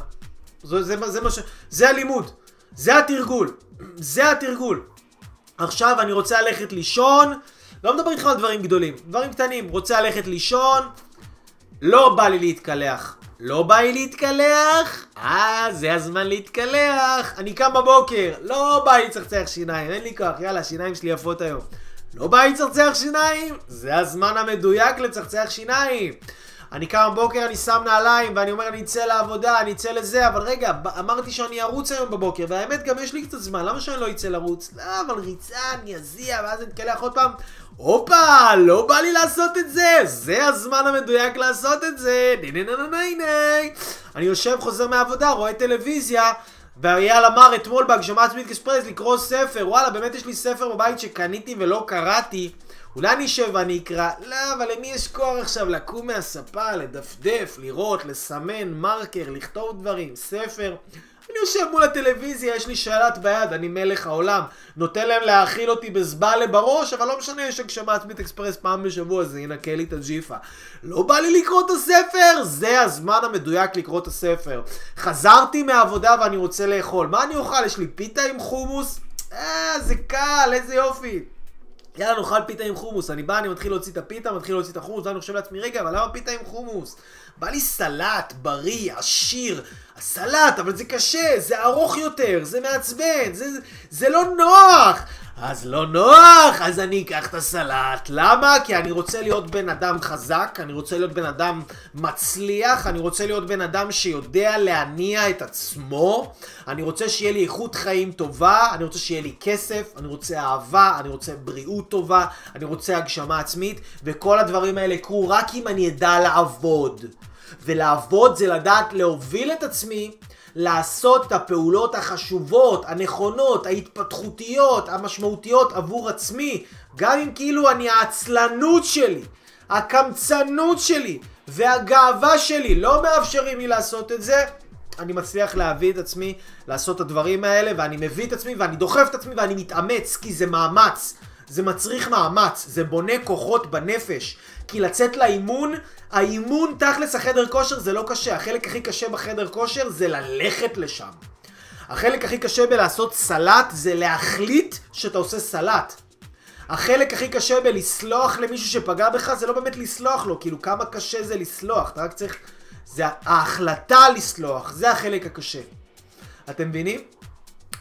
זה, זה, זה, זה, זה הלימוד, זה התרגול, זה התרגול. עכשיו אני רוצה ללכת לישון, לא מדבר איתך על דברים גדולים, דברים קטנים, רוצה ללכת לישון, לא בא לי להתקלח. לא בא לי להתקלח? אה, זה הזמן להתקלח. אני קם בבוקר, לא בא לי לצחצח שיניים, אין לי כוח, יאללה, השיניים שלי יפות היום. לא בא לי לצחצח שיניים? זה הזמן המדויק לצחצח שיניים. אני קם בבוקר, אני שם נעליים, ואני אומר, אני אצא לעבודה, אני אצא לזה, אבל רגע, אמרתי שאני ארוץ היום בבוקר, והאמת, גם יש לי קצת זמן, למה שאני לא אצא לרוץ? לא, אבל ריצה, אני אזיע, ואז אני אתקלח עוד פעם. הופה, לא בא לי לעשות את זה, זה הזמן המדויק לעשות את זה, ני אני יושב, חוזר מהעבודה, רואה טלוויזיה, ואייל אמר אתמול בהגשמה עצמית אקספרס לקרוא ספר, וואלה, באמת יש לי ספר בבית שקניתי ולא קראתי. אולי אני אשב ואני אקרא, לא, אבל למי יש כוח עכשיו לקום מהספה, לדפדף, לראות, לסמן, מרקר, לכתוב דברים, ספר. אני יושב מול הטלוויזיה, יש לי שלט ביד, אני מלך העולם. נותן להם להאכיל אותי בזבלה בראש, אבל לא משנה, יש הגשמה עצמית אקספרס פעם בשבוע, זה ינקה לי את הג'יפה. לא בא לי לקרוא את הספר? זה הזמן המדויק לקרוא את הספר. חזרתי מהעבודה ואני רוצה לאכול. מה אני אוכל? יש לי פיתה עם חומוס? אה, זה קל, איזה יופי. יאללה, נאכל פיתה עם חומוס. אני בא, אני מתחיל להוציא את הפיתה, מתחיל להוציא את החומוס, ואני חושב לעצמי, רגע, אבל למה פיתה עם חומוס? בא לי סלט, בריא, עשיר. הסלט, אבל זה קשה, זה ארוך יותר, זה מעצבן, זה, זה לא נוח. אז לא נוח, אז אני אקח את הסלט. למה? כי אני רוצה להיות בן אדם חזק, אני רוצה להיות בן אדם מצליח, אני רוצה להיות בן אדם שיודע להניע את עצמו, אני רוצה שיהיה לי איכות חיים טובה, אני רוצה שיהיה לי כסף, אני רוצה אהבה, אני רוצה בריאות טובה, אני רוצה הגשמה עצמית, וכל הדברים האלה יקרו רק אם אני אדע לעבוד. ולעבוד זה לדעת להוביל את עצמי לעשות את הפעולות החשובות, הנכונות, ההתפתחותיות, המשמעותיות עבור עצמי, גם אם כאילו אני העצלנות שלי, הקמצנות שלי והגאווה שלי לא מאפשרים לי לעשות את זה, אני מצליח להביא את עצמי לעשות את הדברים האלה ואני מביא את עצמי ואני דוחף את עצמי ואני מתאמץ כי זה מאמץ, זה מצריך מאמץ, זה בונה כוחות בנפש כי לצאת לאימון, האימון תכלס החדר כושר זה לא קשה, החלק הכי קשה בחדר כושר זה ללכת לשם. החלק הכי קשה בלעשות סלט זה להחליט שאתה עושה סלט. החלק הכי קשה בלסלוח למישהו שפגע בך זה לא באמת לסלוח לו, כאילו כמה קשה זה לסלוח, אתה רק צריך... זה ההחלטה לסלוח, זה החלק הקשה. אתם מבינים?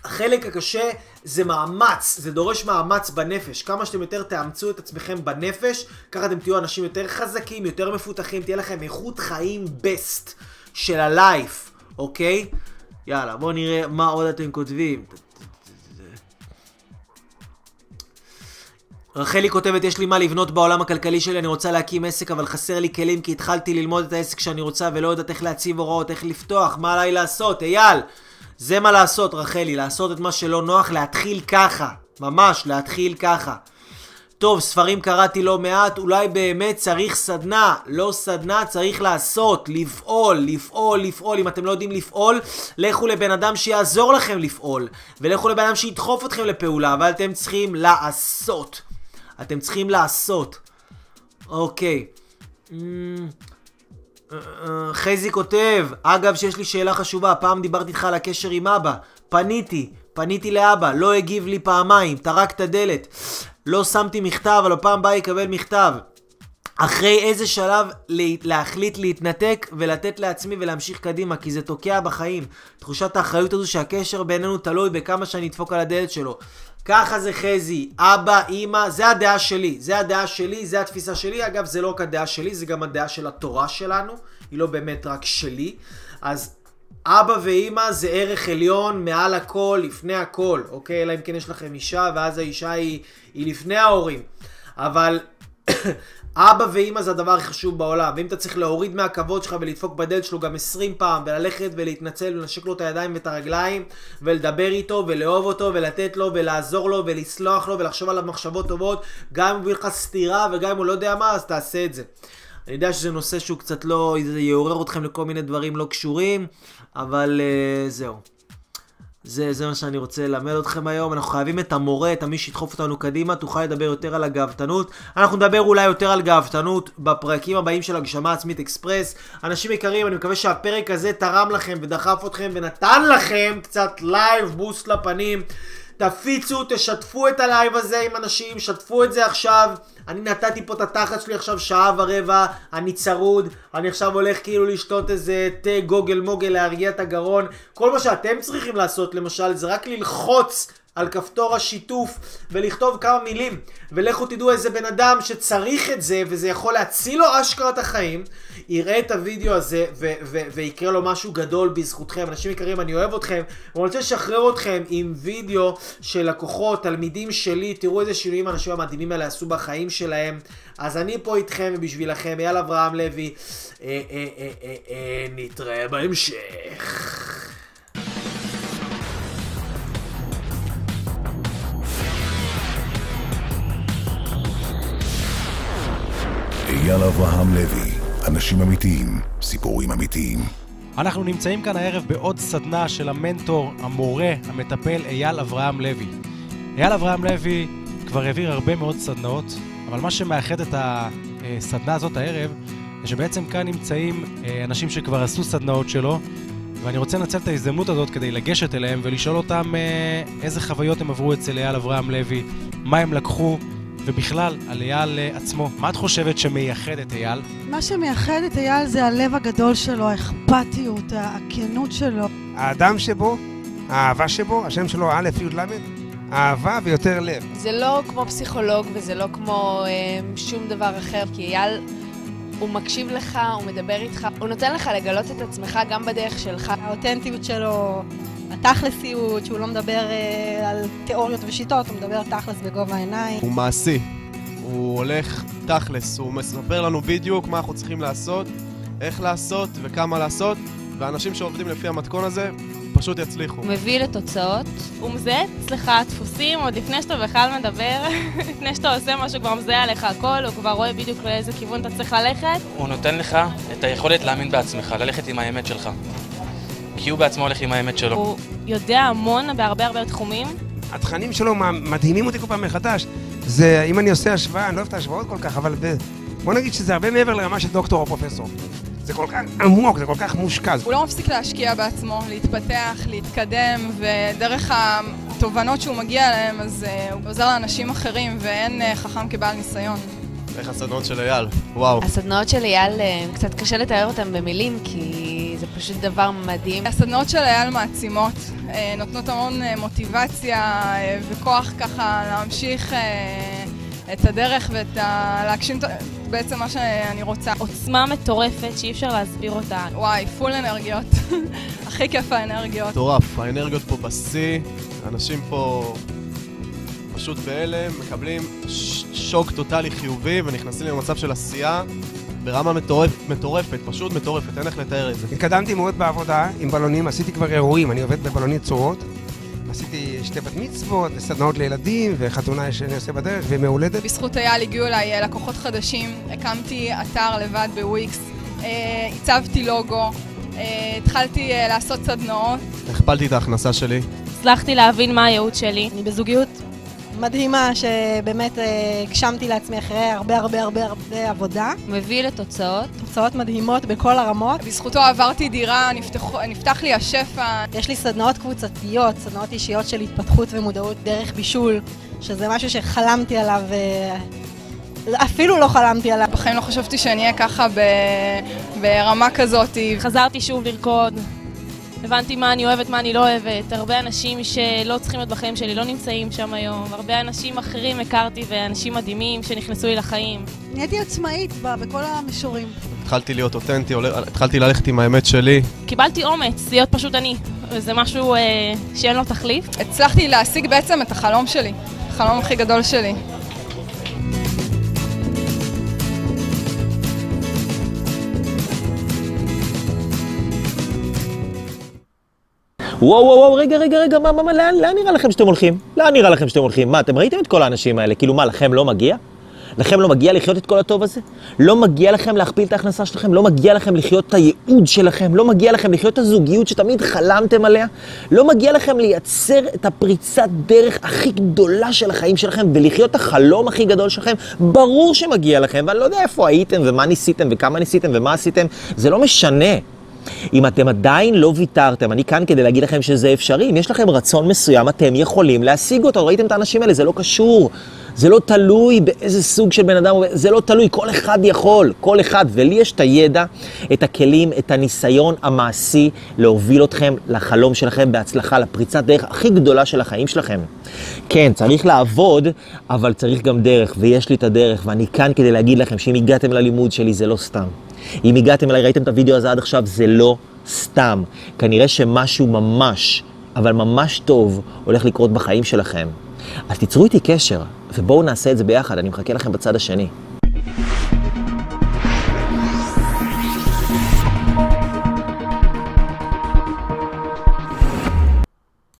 החלק הקשה זה מאמץ, זה דורש מאמץ בנפש. כמה שאתם יותר תאמצו את עצמכם בנפש, ככה אתם תהיו אנשים יותר חזקים, יותר מפותחים, תהיה לכם איכות חיים בסט של הלייף, אוקיי? יאללה, בואו נראה מה עוד אתם כותבים. רחלי כותבת, יש לי מה לבנות בעולם הכלכלי שלי, אני רוצה להקים עסק, אבל חסר לי כלים כי התחלתי ללמוד את העסק שאני רוצה ולא יודעת איך להציב הוראות, איך לפתוח, מה עליי לעשות, אייל! זה מה לעשות, רחלי, לעשות את מה שלא נוח, להתחיל ככה. ממש, להתחיל ככה. טוב, ספרים קראתי לא מעט, אולי באמת צריך סדנה. לא סדנה, צריך לעשות, לפעול, לפעול, לפעול. אם אתם לא יודעים לפעול, לכו לבן אדם שיעזור לכם לפעול. ולכו לבן אדם שידחוף אתכם לפעולה, אבל אתם צריכים לעשות. אתם צריכים לעשות. אוקיי. Mm, חזי כותב, אגב שיש לי שאלה חשובה, פעם דיברתי איתך על הקשר עם אבא, פניתי, פניתי לאבא, לא הגיב לי פעמיים, טרק את הדלת, לא שמתי מכתב, אבל בפעם הבאה יקבל מכתב. אחרי איזה שלב להחליט להתנתק ולתת לעצמי ולהמשיך קדימה, כי זה תוקע בחיים. תחושת האחריות הזו שהקשר בינינו תלוי בכמה שאני אדפוק על הדלת שלו. ככה זה חזי, אבא, אימא, זה הדעה שלי, זה הדעה שלי, זה התפיסה שלי. אגב, זה לא רק הדעה שלי, זה גם הדעה של התורה שלנו, היא לא באמת רק שלי. אז אבא ואימא זה ערך עליון מעל הכל, לפני הכל, אוקיי? אלא אם כן יש לכם אישה, ואז האישה היא, היא לפני ההורים. אבל אבא ואימא זה הדבר הכי חשוב בעולם, ואם אתה צריך להוריד מהכבוד שלך ולדפוק בדלת שלו גם 20 פעם, וללכת ולהתנצל ולנשק לו את הידיים ואת הרגליים, ולדבר איתו, ולאהוב אותו, ולתת לו, ולעזור לו, ולסלוח לו, ולחשוב עליו מחשבות טובות, גם אם הוא יביא לך סטירה, וגם אם הוא לא יודע מה, אז תעשה את זה. אני יודע שזה נושא שהוא קצת לא, זה יעורר אתכם לכל מיני דברים לא קשורים, אבל uh, זהו. זה, זה מה שאני רוצה ללמד אתכם היום. אנחנו חייבים את המורה, את המי שידחוף אותנו קדימה, תוכל לדבר יותר על הגאוותנות. אנחנו נדבר אולי יותר על גאוותנות בפרקים הבאים של הגשמה עצמית אקספרס. אנשים יקרים, אני מקווה שהפרק הזה תרם לכם ודחף אתכם ונתן לכם קצת live boost לפנים. תפיצו, תשתפו את הלייב הזה עם אנשים, שתפו את זה עכשיו. אני נתתי פה את התחת שלי עכשיו שעה ורבע, אני צרוד, אני עכשיו הולך כאילו לשתות איזה תה גוגל מוגל להרגיע את הגרון. כל מה שאתם צריכים לעשות למשל זה רק ללחוץ על כפתור השיתוף ולכתוב כמה מילים. ולכו תדעו איזה בן אדם שצריך את זה וזה יכול להציל לו אשכרה את החיים יראה את הוידאו הזה ויקרה לו משהו גדול בזכותכם. אנשים יקרים אני אוהב אתכם ואני רוצה לשחרר אתכם עם וידאו של לקוחות תלמידים שלי. תראו איזה שינויים האנשים המדהימים האלה עשו בחיים שלהם. אז אני פה איתכם ובשבילכם. אייל אברהם לוי. אה, אה, אה, נתראה בהמשך אייל אברהם לוי, אנשים אמיתיים, סיפורים אמיתיים. אנחנו נמצאים כאן הערב בעוד סדנה של המנטור, המורה, המטפל אייל אברהם לוי. אייל אברהם לוי כבר העביר הרבה מאוד סדנאות, אבל מה שמאחד את הסדנה הזאת הערב, זה שבעצם כאן נמצאים אה, אנשים שכבר עשו סדנאות שלו, ואני רוצה לנצל את ההזדמנות הזאת כדי לגשת אליהם ולשאול אותם אה, איזה חוויות הם עברו אצל אייל אברהם לוי, מה הם לקחו, ובכלל, על אייל אה, עצמו. מה את חושבת שמייחד את אייל? מה שמייחד את אייל זה הלב הגדול שלו, האכפתיות, הכנות שלו. האדם שבו, האהבה שבו, השם שלו א' י' ל', אהבה ויותר לב. זה לא כמו פסיכולוג וזה לא כמו אה, שום דבר אחר, כי אייל... הוא מקשיב לך, הוא מדבר איתך, הוא נותן לך לגלות את עצמך גם בדרך שלך. האותנטיות שלו התכלסיות, שהוא לא מדבר אה, על תיאוריות ושיטות, הוא מדבר תכלס בגובה העיניים. הוא מעשי. הוא הולך תכלס, הוא מספר לנו בדיוק מה אנחנו צריכים לעשות, איך לעשות וכמה לעשות, ואנשים שעובדים לפי המתכון הזה פשוט יצליחו. הוא מביא לתוצאות. הוא מזהה אצלך דפוסים עוד לפני שאתה בכלל מדבר, לפני שאתה עושה משהו, כבר מזהה עליך הכל, הוא כבר רואה בדיוק לאיזה כיוון אתה צריך ללכת. הוא נותן לך את היכולת להאמין בעצמך, ללכת עם האמת שלך. כי הוא בעצמו הולך עם האמת שלו. הוא יודע המון בהרבה הרבה תחומים. התכנים שלו מדהימים אותי כל פעם מחדש. זה, אם אני עושה השוואה, אני לא אוהב את ההשוואות כל כך, אבל בוא נגיד שזה הרבה מעבר לרמה של דוקטור או פרופסור. זה כל כך עמוק, זה כל כך מושקע. הוא לא מפסיק להשקיע בעצמו, להתפתח, להתקדם, ודרך התובנות שהוא מגיע אליהן, אז uh, הוא עוזר לאנשים אחרים, ואין uh, חכם כבעל ניסיון. איך הסדנאות של אייל? וואו. הסדנאות של אייל, אה, קצת קשה לתאר אותן במילים, כי זה פשוט דבר מדהים. הסדנאות של אייל מעצימות, אה, נותנות המון אה, מוטיבציה וכוח ככה להמשיך את הדרך ואת ה... להגשים בעצם מה שאני רוצה. עוצמה מטורפת שאי אפשר להסביר אותה. וואי, פול אנרגיות. הכי כיף האנרגיות. מטורף, האנרגיות פה בשיא, אנשים פה פשוט בהלם, מקבלים שוק טוטאלי חיובי, ונכנסים למצב של עשייה ברמה מטורפ, מטורפת, פשוט מטורפת, אין איך לתאר את זה. התקדמתי מאוד בעבודה עם בלונים, עשיתי כבר אירועים, אני עובד בבלונים צורות. עשיתי שתי בת מצוות, סדנאות לילדים, וחתונה שאני עושה בדרך, ומהולדת. בזכות אייל הגיעו אליי אה, לקוחות חדשים, הקמתי אתר לבד בוויקס, אה, הצבתי לוגו, אה, התחלתי אה, לעשות סדנאות. הכפלתי את ההכנסה שלי. הצלחתי להבין מה הייעוד שלי. אני בזוגיות מדהימה שבאמת אה, הגשמתי לעצמי אחרי הרבה הרבה הרבה הרבה עבודה. מביא לתוצאות. תוצאות מדהימות בכל הרמות. בזכותו עברתי דירה, נפתח, נפתח לי השפע. יש לי סדנאות קבוצתיות, סדנאות אישיות של התפתחות ומודעות דרך בישול, שזה משהו שחלמתי עליו, אה, אפילו לא חלמתי עליו. בחיים לא חשבתי שאני אהיה ככה ב, ברמה כזאת. חזרתי שוב לרקוד. הבנתי מה אני אוהבת, מה אני לא אוהבת. הרבה אנשים שלא צריכים להיות בחיים שלי לא נמצאים שם היום. הרבה אנשים אחרים הכרתי ואנשים מדהימים שנכנסו לי לחיים. נהייתי עצמאית ב- בכל המישורים. התחלתי להיות אותנטי, התחלתי ללכת עם האמת שלי. קיבלתי אומץ להיות פשוט אני. זה משהו אה, שאין לו תחליף. הצלחתי להשיג בעצם את החלום שלי, החלום הכי גדול שלי. וואו וואו וואו, רגע רגע רגע, מה, מה, מה, לאן, לאן נראה לכם שאתם הולכים? לאן נראה לכם שאתם הולכים? מה, אתם ראיתם את כל האנשים האלה? כאילו מה, לכם לא מגיע? לכם לא מגיע לחיות את כל הטוב הזה? לא מגיע לכם להכפיל את ההכנסה שלכם? לא מגיע לכם לחיות את הייעוד שלכם? לא מגיע לכם לחיות את הזוגיות שתמיד חלמתם עליה? לא מגיע לכם לייצר את הפריצת דרך הכי גדולה של החיים שלכם ולחיות את החלום הכי גדול שלכם? ברור שמגיע לכם, ואני לא יודע איפה הייתם ומה ניסיתם וכמה ניסיתם ומה עשיתם, זה לא משנה. אם אתם עדיין לא ויתרתם, אני כאן כדי להגיד לכם שזה אפשרי. אם יש לכם רצון מסוים, אתם יכולים להשיג אותו. ראיתם את האנשים האלה? זה לא קשור. זה לא תלוי באיזה סוג של בן אדם, זה לא תלוי, כל אחד יכול, כל אחד. ולי יש את הידע, את הכלים, את הניסיון המעשי להוביל אתכם לחלום שלכם בהצלחה, לפריצת דרך הכי גדולה של החיים שלכם. כן, צריך לעבוד, אבל צריך גם דרך, ויש לי את הדרך, ואני כאן כדי להגיד לכם שאם הגעתם ללימוד שלי זה לא סתם. אם הגעתם אליי, ראיתם את הוידאו הזה עד עכשיו, זה לא סתם. כנראה שמשהו ממש, אבל ממש טוב, הולך לקרות בחיים שלכם. אז תיצרו איתי קשר, ובואו נעשה את זה ביחד, אני מחכה לכם בצד השני.